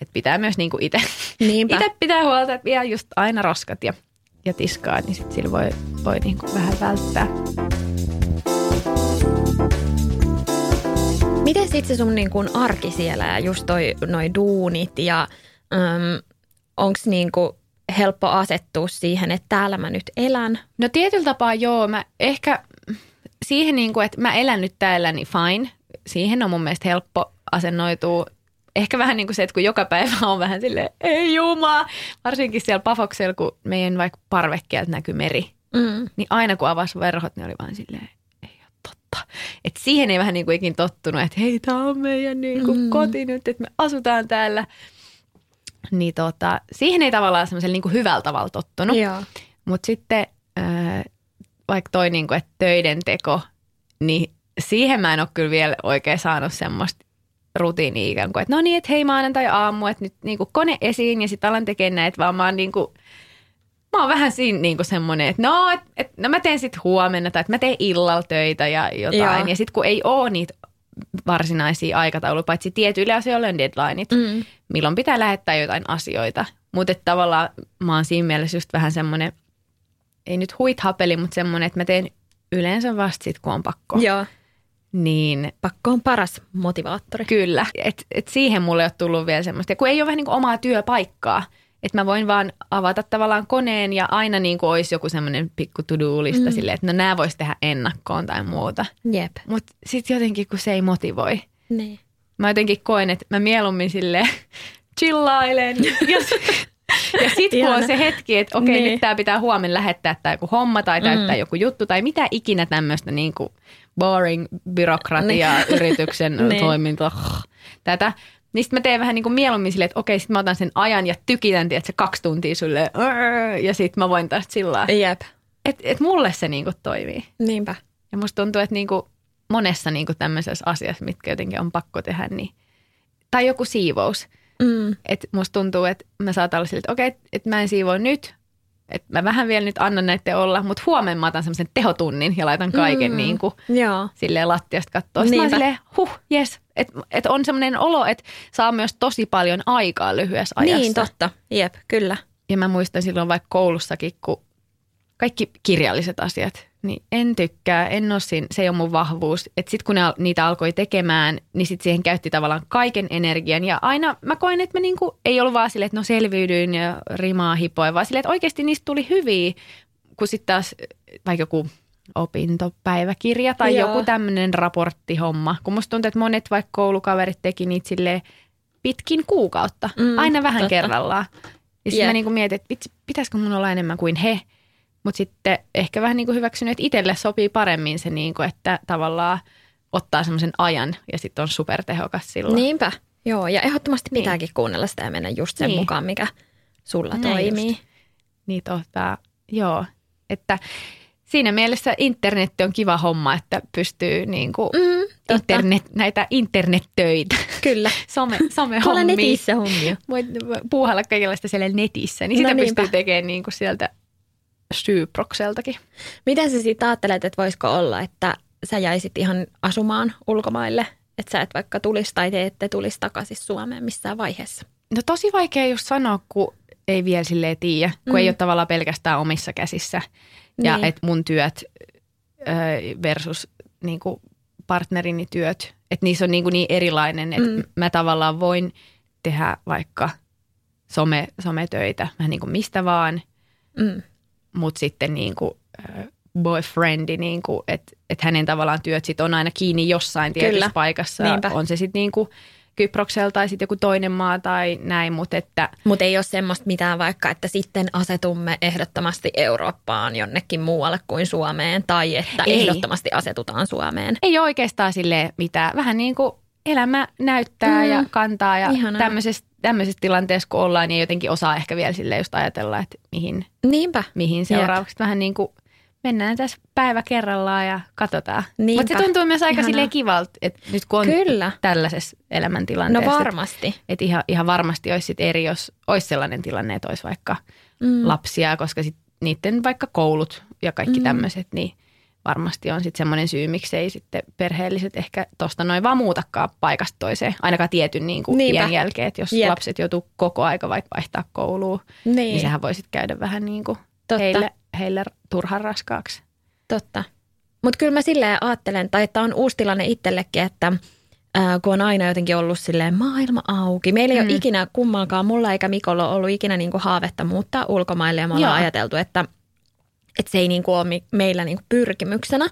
Speaker 2: Että pitää myös niin kuin itse itse pitää huolta, että vie just aina roskat ja, ja tiskaa, niin sitten sillä voi, voi niin kuin vähän välttää.
Speaker 3: Miten sitten se sun niin kuin arki siellä ja just toi, noi duunit ja onko niin kuin helppo asettua siihen, että täällä mä nyt elän?
Speaker 2: No tietyllä tapaa joo. Mä ehkä siihen, niin kuin, että mä elän nyt täällä, niin fine. Siihen on mun mielestä helppo asennoitua. Ehkä vähän niin kuin se, että kun joka päivä on vähän silleen, ei juma. Varsinkin siellä Pafoksella, kun meidän vaikka parvekkeelta näkyy meri.
Speaker 3: Mm.
Speaker 2: Niin aina kun avasi verhot, niin oli vaan silleen, ei ole totta. Et siihen ei vähän niin kuin ikin tottunut, että hei, tämä on meidän niin kuin
Speaker 3: Mm.
Speaker 2: koti nyt, että me asutaan täällä. Niin tota, siihen ei tavallaan semmoisella niin kuin hyvällä tavalla tottunut. Mutta sitten äh, vaikka toi niinku, että töiden teko, niin siihen mä en ole kyllä vielä oikein saanut semmoista rutiinia ikään kuin, että no niin, että hei maanantai aamu, että nyt niinku kone esiin ja sitten alan tekemään näitä, vaan mä oon niinku, mä oon vähän siinä niinku semmoinen, että no, et, et, no mä teen sitten huomenna tai että mä teen illalla töitä ja jotain.
Speaker 3: Joo.
Speaker 2: Ja sitten kun ei ole niitä varsinaisia aikatauluja, paitsi tietyille asioille on deadlineit,
Speaker 3: Mm.
Speaker 2: milloin pitää lähettää jotain asioita. Mutta tavallaan mä oon siinä mielessä just vähän semmoinen, ei nyt huithapeli, mutta semmoinen, että mä teen yleensä vasta sit, kun on pakko.
Speaker 3: Joo.
Speaker 2: Niin
Speaker 3: Pakko on paras motivaattori.
Speaker 2: Kyllä, että et siihen mulle ei ole tullut vielä semmoista. Ja kun ei ole vähän niin kuin omaa työpaikkaa, että mä voin vaan avata tavallaan koneen ja aina niin kuin olisi joku semmoinen pikku to-do-lista mm. silleen, että no nämä voisi tehdä ennakkoon tai muuta.
Speaker 3: Jep.
Speaker 2: Mutta sitten jotenkin, kun se ei motivoi.
Speaker 3: Niin.
Speaker 2: Mä jotenkin koen, että mä mieluummin sille chillailen. Ja, ja sitten kun on se hetki, että okei,
Speaker 3: Niin.
Speaker 2: nyt tämä pitää huomenna lähettää tämä joku homma tai täyttää
Speaker 3: Mm.
Speaker 2: joku juttu tai mitä ikinä tämmöistä niin kuin boring byrokratia, yrityksen
Speaker 3: Niin.
Speaker 2: toiminta, tätä. Niin sitten mä teen vähän niin kuin mieluummin silleen, että okei, sitten mä otan sen ajan ja tykitän, että se kaksi tuntia sulle ja sitten mä voin taas sillä
Speaker 3: Jep.
Speaker 2: että et mulle se niin kuin toimii.
Speaker 3: Niinpä.
Speaker 2: Ja musta tuntuu, että niinku monessa niinku tämmöisessä asiassa, mitkä jotenkin on pakko tehdä, niin, tai joku siivous.
Speaker 3: Mm.
Speaker 2: Että musta tuntuu, että mä saatan olla että okei, että et mä en siivoo nyt, että mä vähän vielä nyt annan näiden olla, mutta huomenna mä otan semmoisen tehotunnin ja laitan kaiken
Speaker 3: Mm.
Speaker 2: niin kuin
Speaker 3: Joo.
Speaker 2: silleen lattiasta katsoa. Sitten mä
Speaker 3: Niinpä.
Speaker 2: silleen, huh, yes. Että et on semmoinen olo, että saa myös tosi paljon aikaa lyhyessä ajassa.
Speaker 3: Niin, totta. Jep, kyllä.
Speaker 2: Ja mä muistan silloin vaikka koulussakin, kun kaikki kirjalliset asiat, niin en tykkää, en ole siinä, se ei ole mun vahvuus. Että sitten kun ne, niitä alkoi tekemään, niin sitten siihen käytti tavallaan kaiken energian. Ja aina mä koin, että mä niinku, ei ollut vaan silleen, että no selviydyin ja rimaa hipoin, vaan silleen, että oikeasti niistä tuli hyviä, kun sitten taas vaikka joku opintopäiväkirja tai
Speaker 3: Joo.
Speaker 2: joku tämmöinen raporttihomma. Kun musta tuntuu, että monet vaikka koulukaverit teki niitä silleen pitkin kuukautta,
Speaker 3: Mm,
Speaker 2: aina vähän
Speaker 3: totta.
Speaker 2: kerrallaan. Ja sitten
Speaker 3: Jep.
Speaker 2: mä niinku mietin, että pitäisikö mun olla enemmän kuin he. Mutta sitten ehkä vähän niinku hyväksynyt, että itselle sopii paremmin se, niinku, että tavallaan ottaa semmoisen ajan ja sitten on supertehokas silloin.
Speaker 3: Niinpä. Joo, ja ehdottomasti
Speaker 2: Niin.
Speaker 3: pitääkin kuunnella sitä ja mennä just sen
Speaker 2: Niin.
Speaker 3: mukaan, mikä sulla
Speaker 2: Näin
Speaker 3: toimii.
Speaker 2: just. Niin tota, joo. Että siinä mielessä internet on kiva homma, että pystyy niinku
Speaker 3: Mm, totta.
Speaker 2: internet, näitä internettöitä,
Speaker 3: Kyllä.
Speaker 2: some,
Speaker 3: Tuolla
Speaker 2: somehommia.
Speaker 3: netissä hommia.
Speaker 2: Voit puuhalla kaikenlaista siellä netissä, niin
Speaker 3: No
Speaker 2: sitä
Speaker 3: niinpä.
Speaker 2: pystyy tekemään niinku sieltä syyprokseltakin.
Speaker 3: Miten sä siitä ajattelet, että voisiko olla, että sä jäisit ihan asumaan ulkomaille? Että sä et vaikka tulisi tai te ette tulisi takaisin Suomeen missään vaiheessa.
Speaker 2: No tosi vaikea just sanoa, kun ei vielä silleen tiedä, kun
Speaker 3: Mm.
Speaker 2: ei ole tavallaan pelkästään omissa käsissä. Ja
Speaker 3: Niin.
Speaker 2: että mun työt ö, versus niin kuin partnerini työt, että niissä on niin, kuin niin erilainen, että
Speaker 3: Mm.
Speaker 2: mm. mä tavallaan voin tehdä vaikka some, sometöitä vähän niin kuin mistä vaan,
Speaker 3: Mm.
Speaker 2: Mutta sitten niin kuin, boyfriendi, niin kuin, että, että hänen tavallaan työt sit on aina kiinni jossain tietyssä
Speaker 3: Kyllä.
Speaker 2: paikassa.
Speaker 3: Niinpä.
Speaker 2: On se sitten niin kuin Kyproksella tai sitten joku toinen maa tai näin, mutta että
Speaker 3: Mutta ei ole semmoista mitään vaikka, että sitten asetumme ehdottomasti Eurooppaan jonnekin muualle kuin Suomeen tai että
Speaker 2: Ei.
Speaker 3: ehdottomasti asetutaan Suomeen.
Speaker 2: ei oikeastaan sille mitään. Vähän niin kuin elämä näyttää
Speaker 3: Mm.
Speaker 2: ja kantaa ja
Speaker 3: Ihanaa.
Speaker 2: tämmöisessä, tämmöisessä tilanteessa kun ollaan, niin jotenkin osaa ehkä vielä sille just ajatella, että mihin,
Speaker 3: Niinpä.
Speaker 2: mihin seuraavaksi. Vähän niin kuin mennään tässä päivä kerrallaan ja katsotaan. Mutta se tuntuu myös aika silleen kivalta, että nyt kun on
Speaker 3: Kyllä.
Speaker 2: tällaisessa
Speaker 3: No
Speaker 2: elämäntilanteessa. että-
Speaker 3: varmasti.
Speaker 2: Että ihan, ihan varmasti olisi sit eri, jos olisi sellainen tilanne, että olisi vaikka
Speaker 3: Mm.
Speaker 2: lapsia, koska sit niiden vaikka koulut ja kaikki
Speaker 3: mm.
Speaker 2: tämmöiset, niin varmasti on sitten semmoinen syy, miksei sitten perheelliset ehkä tuosta noin vaan muutakaan paikasta toiseen, ainakaan tietyn niin kuin iän jälkeen, että jos
Speaker 3: Jep.
Speaker 2: Lapset joutuu koko aika vaikka vaihtaa kouluun,
Speaker 3: Niin,
Speaker 2: niin, sehän voi sitten käydä vähän niin kuin
Speaker 3: Totta.
Speaker 2: heille, heille turhan raskaaksi.
Speaker 3: totta. Mutta kyllä mä silleen ajattelen, tai että on uusi tilanne itsellekin, että ää, kun on aina jotenkin ollut silleen maailma auki. Meillä ei mm.
Speaker 2: Mm.
Speaker 3: ole ikinä kummankaan, mulla eikä Mikolla ollut ikinä niinku haavetta muuttaa ulkomaille ja me ollaan
Speaker 2: Joo.
Speaker 3: ajateltu, että, että se ei niinku ole meillä niinku pyrkimyksenä.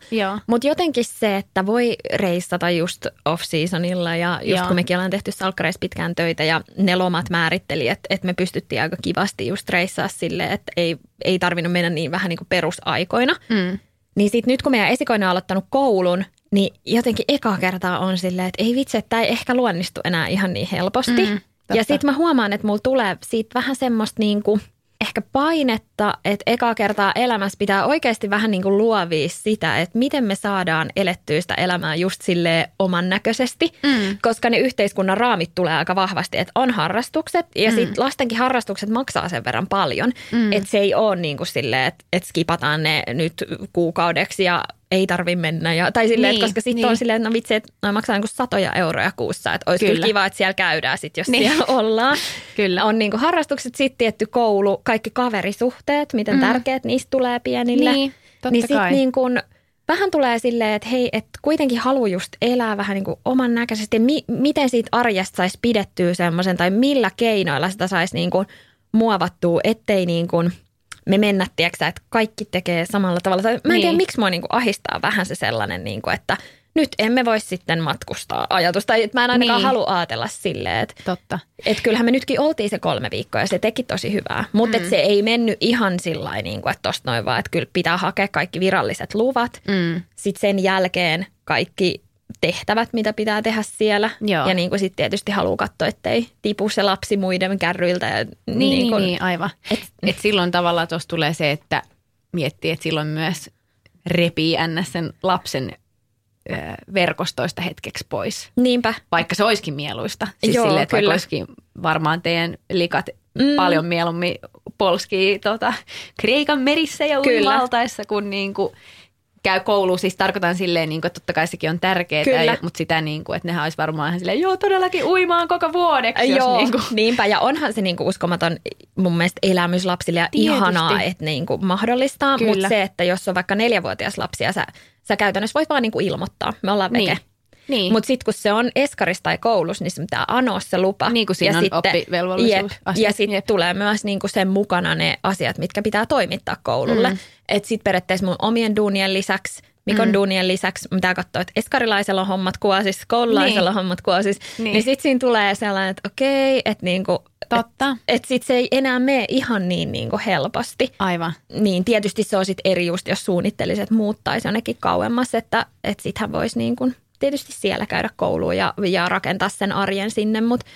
Speaker 3: Mutta jotenkin se, että voi reissata just off-seasonilla ja just
Speaker 2: Joo.
Speaker 3: kun mekin ollaan tehty salkkareissa pitkään töitä ja ne lomat määritteli, että, että me pystyttiin aika kivasti just reissaa silleen, että ei, ei tarvinnut mennä niin vähän niin kuin perusaikoina.
Speaker 2: Mm.
Speaker 3: Niin sit nyt kun meidän esikoinen on aloittanut koulun, niin jotenkin eka kertaa on silleen, että ei vitsi, että tämä ei ehkä luonnistu enää ihan niin helposti.
Speaker 2: Mm, totta.
Speaker 3: ja sitten mä huomaan, että mulla tulee siitä vähän semmoista niin kuin ehkä painetta, että eka kertaa elämässä pitää oikeasti vähän niin kuin luovia sitä, että miten me saadaan elettyä sitä elämää just sille oman näköisesti,
Speaker 2: Mm.
Speaker 3: koska ne yhteiskunnan raamit tulee aika vahvasti, että on harrastukset ja
Speaker 2: Mm.
Speaker 3: sitten lastenkin harrastukset maksaa sen verran paljon,
Speaker 2: Mm.
Speaker 3: että se ei ole niin kuin silleen, että, että skipataan ne nyt kuukaudeksi ja ei tarvi mennä. Ja, tai silleen,
Speaker 2: Niin,
Speaker 3: että koska sitten
Speaker 2: niin.
Speaker 3: on silleen, että no vitsi, että noi maksaa niin satoja euroja kuussa. Että olisi kyllä.
Speaker 2: Kyllä.
Speaker 3: kiva, että siellä käydään sitten, jos
Speaker 2: Niin.
Speaker 3: siellä ollaan.
Speaker 2: Kyllä.
Speaker 3: On niin kuin harrastukset, sitten tietty koulu, kaikki kaverisuhteet, miten mm. tärkeät niistä tulee pienille.
Speaker 2: Niin, totta
Speaker 3: niin sitten niin kuin, vähän tulee silleen, että hei, että kuitenkin haluaa just elää vähän niin kuin oman näköisesti. Mi- miten siitä arjesta saisi pidettyä semmoisen, tai millä keinoilla sitä saisi niin kuin muovattua, ettei niin kuin me mennä, tiedätkö, että kaikki tekee samalla tavalla. Mä en niin. tiedä, miksi mua niin kuin ahistaa vähän se sellainen, niin kuin, että nyt emme voi sitten matkustaa ajatus. Tai mä en ainakaan
Speaker 2: Niin.
Speaker 3: halua ajatella silleen, että
Speaker 2: Totta.
Speaker 3: et kyllähän me nytkin oltiin se kolme viikkoa ja se teki tosi hyvää. Mutta mm. se ei mennyt ihan sillä niin kuin, että tosta noin vaan, että kyllä pitää hakea kaikki viralliset luvat.
Speaker 2: Mm.
Speaker 3: Sitten sen jälkeen kaikki tehtävät, mitä pitää tehdä siellä.
Speaker 2: Joo.
Speaker 3: Ja niin kuin sitten tietysti haluaa katsoa, ettei tipu se lapsi muiden kärryiltä. Ja
Speaker 2: Niin, niin,
Speaker 3: kuin-
Speaker 2: niin, aivan. Et, et silloin tavallaan tuossa tulee se, että miettii, että silloin myös repii ns. sen lapsen ö, verkostoista hetkeksi pois.
Speaker 3: Niinpä.
Speaker 2: Vaikka se olisikin mieluista. Siis
Speaker 3: Joo,
Speaker 2: silleen, että
Speaker 3: kyllä.
Speaker 2: olisikin varmaan teidän likat
Speaker 3: Mm.
Speaker 2: mm. paljon mieluummin polskii tota, Kreikan merissä ja
Speaker 3: Kyllä.
Speaker 2: uimaltaessa, kun niin kuin käy kouluun. Siis tarkoitan silleen, niin kuin, että totta kai sekin on tärkeää, ja, mutta sitä niin kuin, että nehän olisi varmaan ihan silleen, joo todellakin uimaan koko vuodeksi. jos
Speaker 3: Joo,
Speaker 2: niin kuin,
Speaker 3: niinpä. Ja onhan se niinku uskomaton mun mielestä elämys lapsille ja
Speaker 2: Tietysti.
Speaker 3: ihanaa, että ne niinku mahdollistaa. Mutta se, että jos on vaikka neljävuotias lapsi ja sä, sä käytännössä voit vaan niinku ilmoittaa. Me ollaan veke.
Speaker 2: Niin. Niin.
Speaker 3: Mutta sitten kun se on eskarissa tai koulussa, niin se pitää anoa se lupa.
Speaker 2: Niin kuin siinä on oppivelvollisuus
Speaker 3: Jep, ja sitten tulee myös niinku sen mukana ne asiat, mitkä pitää toimittaa koululle. Mm. Että sitten periaatteessa mun omien duunien lisäksi, Mikon mm. duunien lisäksi pitää katsoa, että eskarilaisella on hommat kuosis, koululaisella
Speaker 2: Niin.
Speaker 3: on hommat kuosis. Niin,
Speaker 2: Niin.
Speaker 3: niin sitten siinä tulee sellainen, että okei, että niinku,
Speaker 2: Totta.
Speaker 3: että sitten se ei enää mene ihan niin niinku helposti.
Speaker 2: Aivan.
Speaker 3: Niin tietysti se on sitten eri just, jos suunnittelisi, että muuttaisi jonnekin kauemmas, että, että sittenhän voisi niin kuin tietysti siellä käydä kouluun ja, ja rakentaa sen arjen sinne, mutta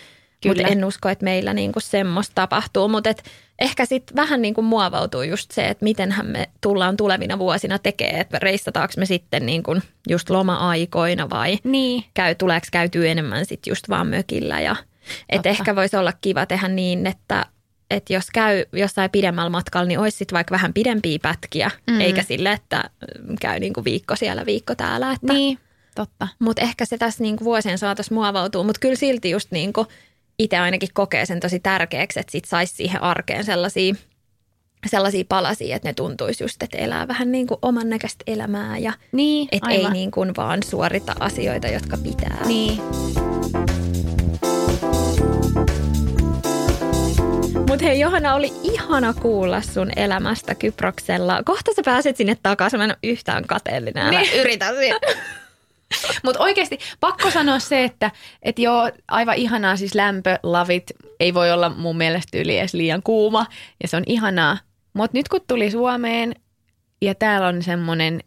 Speaker 3: mut
Speaker 2: Kyllä.
Speaker 3: en usko, että meillä niin kuin semmoista tapahtuu, mutta et ehkä sitten vähän niin kuin muovautuu just se, että mitenhän me tullaan tulevina vuosina tekemään, että reissataanko me sitten niin kuin just loma-aikoina vai
Speaker 2: Niin.
Speaker 3: käy, tuleeko käytyä enemmän sitten just vaan mökillä. Ja, et
Speaker 2: Totta.
Speaker 3: ehkä voisi olla kiva tehdä niin, että et jos käy jossain pidemmällä matkalla, niin olisi sitten vaikka vähän pidempiä pätkiä,
Speaker 2: Mm.
Speaker 3: mm. eikä sille, että mm, käy niinku viikko siellä, viikko täällä. Että,
Speaker 2: Niin. Totta.
Speaker 3: Mutta ehkä se tässä niinku vuosien saatossa muovautuu, mutta kyllä silti just niinku itse ainakin kokee sen tosi tärkeäksi, että sit saisi siihen arkeen sellaisia sellaisia palasia, että ne tuntuisi just, että elää vähän niin kuin oman näköistä elämää ja
Speaker 2: Niin,
Speaker 3: että ei niin kuin vaan suorita asioita, jotka pitää.
Speaker 2: Niin.
Speaker 3: Mutta hei Johanna, oli ihana kuulla sun elämästä Kyproksella. Kohta sä pääset sinne takaisin, mä en ole yhtään kateellinen. Älä
Speaker 2: Niin.
Speaker 3: yritä siinä.
Speaker 2: Mutta oikeasti pakko sanoa se, että et joo, aivan ihanaa siis lämpö, lavit, ei voi olla mun mielestä yli edes liian kuuma ja se on ihanaa. Mutta nyt kun tuli Suomeen ja täällä on semmoinen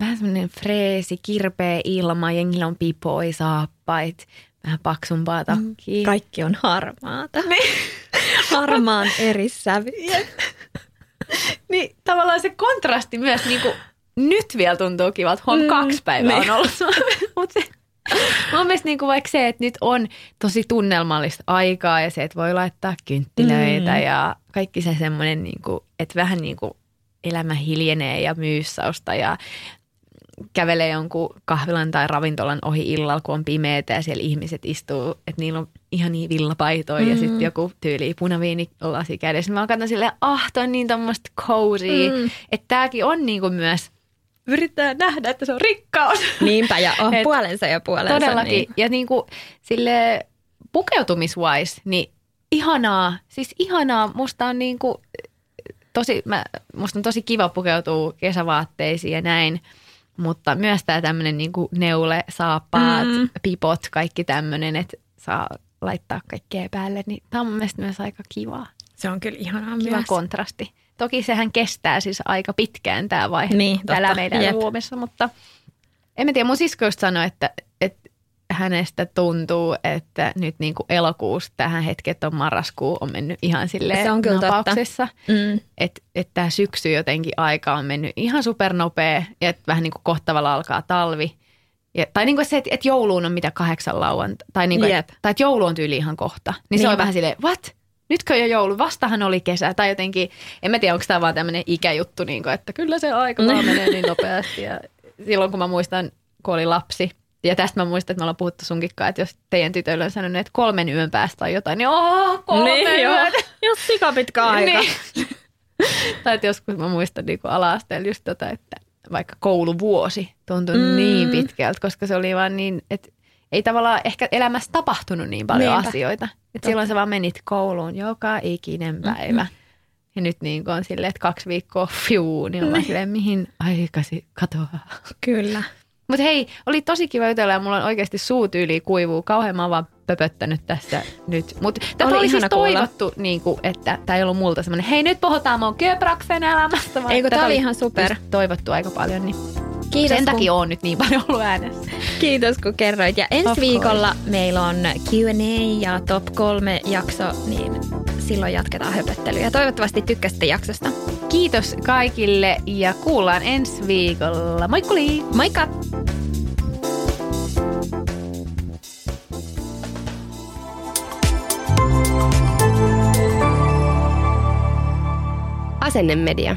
Speaker 2: vähän semmoinen freesi, kirpeä ilma, jengillä on pipoi, saappait, vähän paksumpaa takkia.
Speaker 3: Kaikki on harmaata. Harmaan eri sävy.
Speaker 2: Niin tavallaan se kontrasti myös niin kuin, nyt vielä tuntuu kivalta. Huom,
Speaker 3: Mm,
Speaker 2: kaksi päivää
Speaker 3: niin.
Speaker 2: on ollut Mutta se, mun mielestä niin kuin vaikka se, että nyt on tosi tunnelmallista aikaa ja se, että voi laittaa kynttilöitä
Speaker 3: Mm.
Speaker 2: ja kaikki se semmoinen, niin kuin, että vähän niin kuin elämä hiljenee ja myyssausta ja kävelee jonkun kahvilan tai ravintolan ohi illalla, kun on pimeätä ja siellä ihmiset istuu, että niillä on ihan niin villapaitoja mm. ja sitten joku tyyli punaviinilasi kädessä. Mä katson silleen, ah, toi on niin tommoista cozy, mm. että tääkin on niinku myös, yrittää nähdä, että se on rikkaus.
Speaker 3: Niinpä, ja on puolensa ja puolensa.
Speaker 2: Todellakin.
Speaker 3: Niin.
Speaker 2: Ja niinku sille pukeutumiswise, niin ihanaa, siis ihanaa, musta on niinku tosi, mä, musta on tosi kiva pukeutua kesävaatteisiin ja näin, mutta myös tämä tämmöinen niinku neule, saappaat,
Speaker 3: Mm.
Speaker 2: mm. pipot, kaikki tämmöinen, että saa laittaa kaikkea päälle, niin tämä on mun mielestä myös aika kiva,
Speaker 3: Se on kyllä ihanaa
Speaker 2: kiva
Speaker 3: myös.
Speaker 2: kontrasti. Toki sehän kestää siis aika pitkään tämä vaihe
Speaker 3: Niin, totta.
Speaker 2: täällä meidän
Speaker 3: Jep.
Speaker 2: Suomessa, mutta en mä tiedä, mun sisko just sanoi, että, että hänestä tuntuu, että nyt niin kuin elokuussa tähän hetket on marraskuu on mennyt ihan silleen
Speaker 3: Se on kyllä totta.
Speaker 2: napauksessa.
Speaker 3: Mm.
Speaker 2: Että et tämä syksy jotenkin aika on mennyt ihan supernopea ja että vähän niin kuin kohta tavalla alkaa talvi. Ja, tai niin kuin se, että, että jouluun on mitä kahdeksan lauanta. Tai, niin kuin, että, tai että joulu on tyyli ihan kohta. Niin se on
Speaker 3: Niinpä.
Speaker 2: vähän silleen, what? Nytkö jo joulu? Vastahan oli kesä. Tai jotenkin, en mä tiedä, onko tämä vaan tämmöinen ikäjuttu, niin kuin, että kyllä se aika vaan menee niin nopeasti. Ja silloin, kun mä muistan, kun oli lapsi, ja tästä mä muistan, että me ollaan puhuttu sunkin kanssa, että jos teidän tytöillä on sanonut, että kolmen yön päästä tai jotain, niin ooo, kolme
Speaker 3: Niin, joo. Jos sika pitkä aika.
Speaker 2: Niin. tai että joskus mä muistan niin ala-asteella just tota, että vaikka kouluvuosi tuntui mm. niin pitkältä, koska se oli vaan niin, että ei tavallaan ehkä elämässä tapahtunut niin paljon
Speaker 3: Niinpä.
Speaker 2: asioita. Että silloin sä vaan menit kouluun joka ikinen päivä. Mm-hmm. Ja nyt niin kuin on silleen, että kaksi viikkoa fiu, niin on silleen, mihin aikasi katoaa.
Speaker 3: Kyllä.
Speaker 2: Mutta hei, oli tosi kiva jutella ja mulla on oikeasti suu tyyli kuivuu. Kauhean mä oon vaan pöpöttänyt tässä nyt. Mutta tätä
Speaker 3: Oli
Speaker 2: oli, siis toivottu, niin kuin, että tämä ei ollut multa semmoinen, hei nyt puhutaan mun Köpraksen elämästä. vaan
Speaker 3: Ei, kun
Speaker 2: tätä
Speaker 3: tää oli ihan super.
Speaker 2: Toivottu aika paljon, niin
Speaker 3: Kiitos,
Speaker 2: sen
Speaker 3: kun-
Speaker 2: takia on nyt niin paljon ollut äänessä.
Speaker 3: Kiitos kun kerroit. Ja
Speaker 2: Of
Speaker 3: ensi
Speaker 2: course.
Speaker 3: viikolla meillä on Q&A ja top kolme jakso, niin silloin jatketaan höpöttelyä. Toivottavasti tykkäsitte jaksosta.
Speaker 2: Kiitos kaikille ja kuullaan ensi viikolla. Moikkuli!
Speaker 3: Moikka!
Speaker 5: Asennemedia.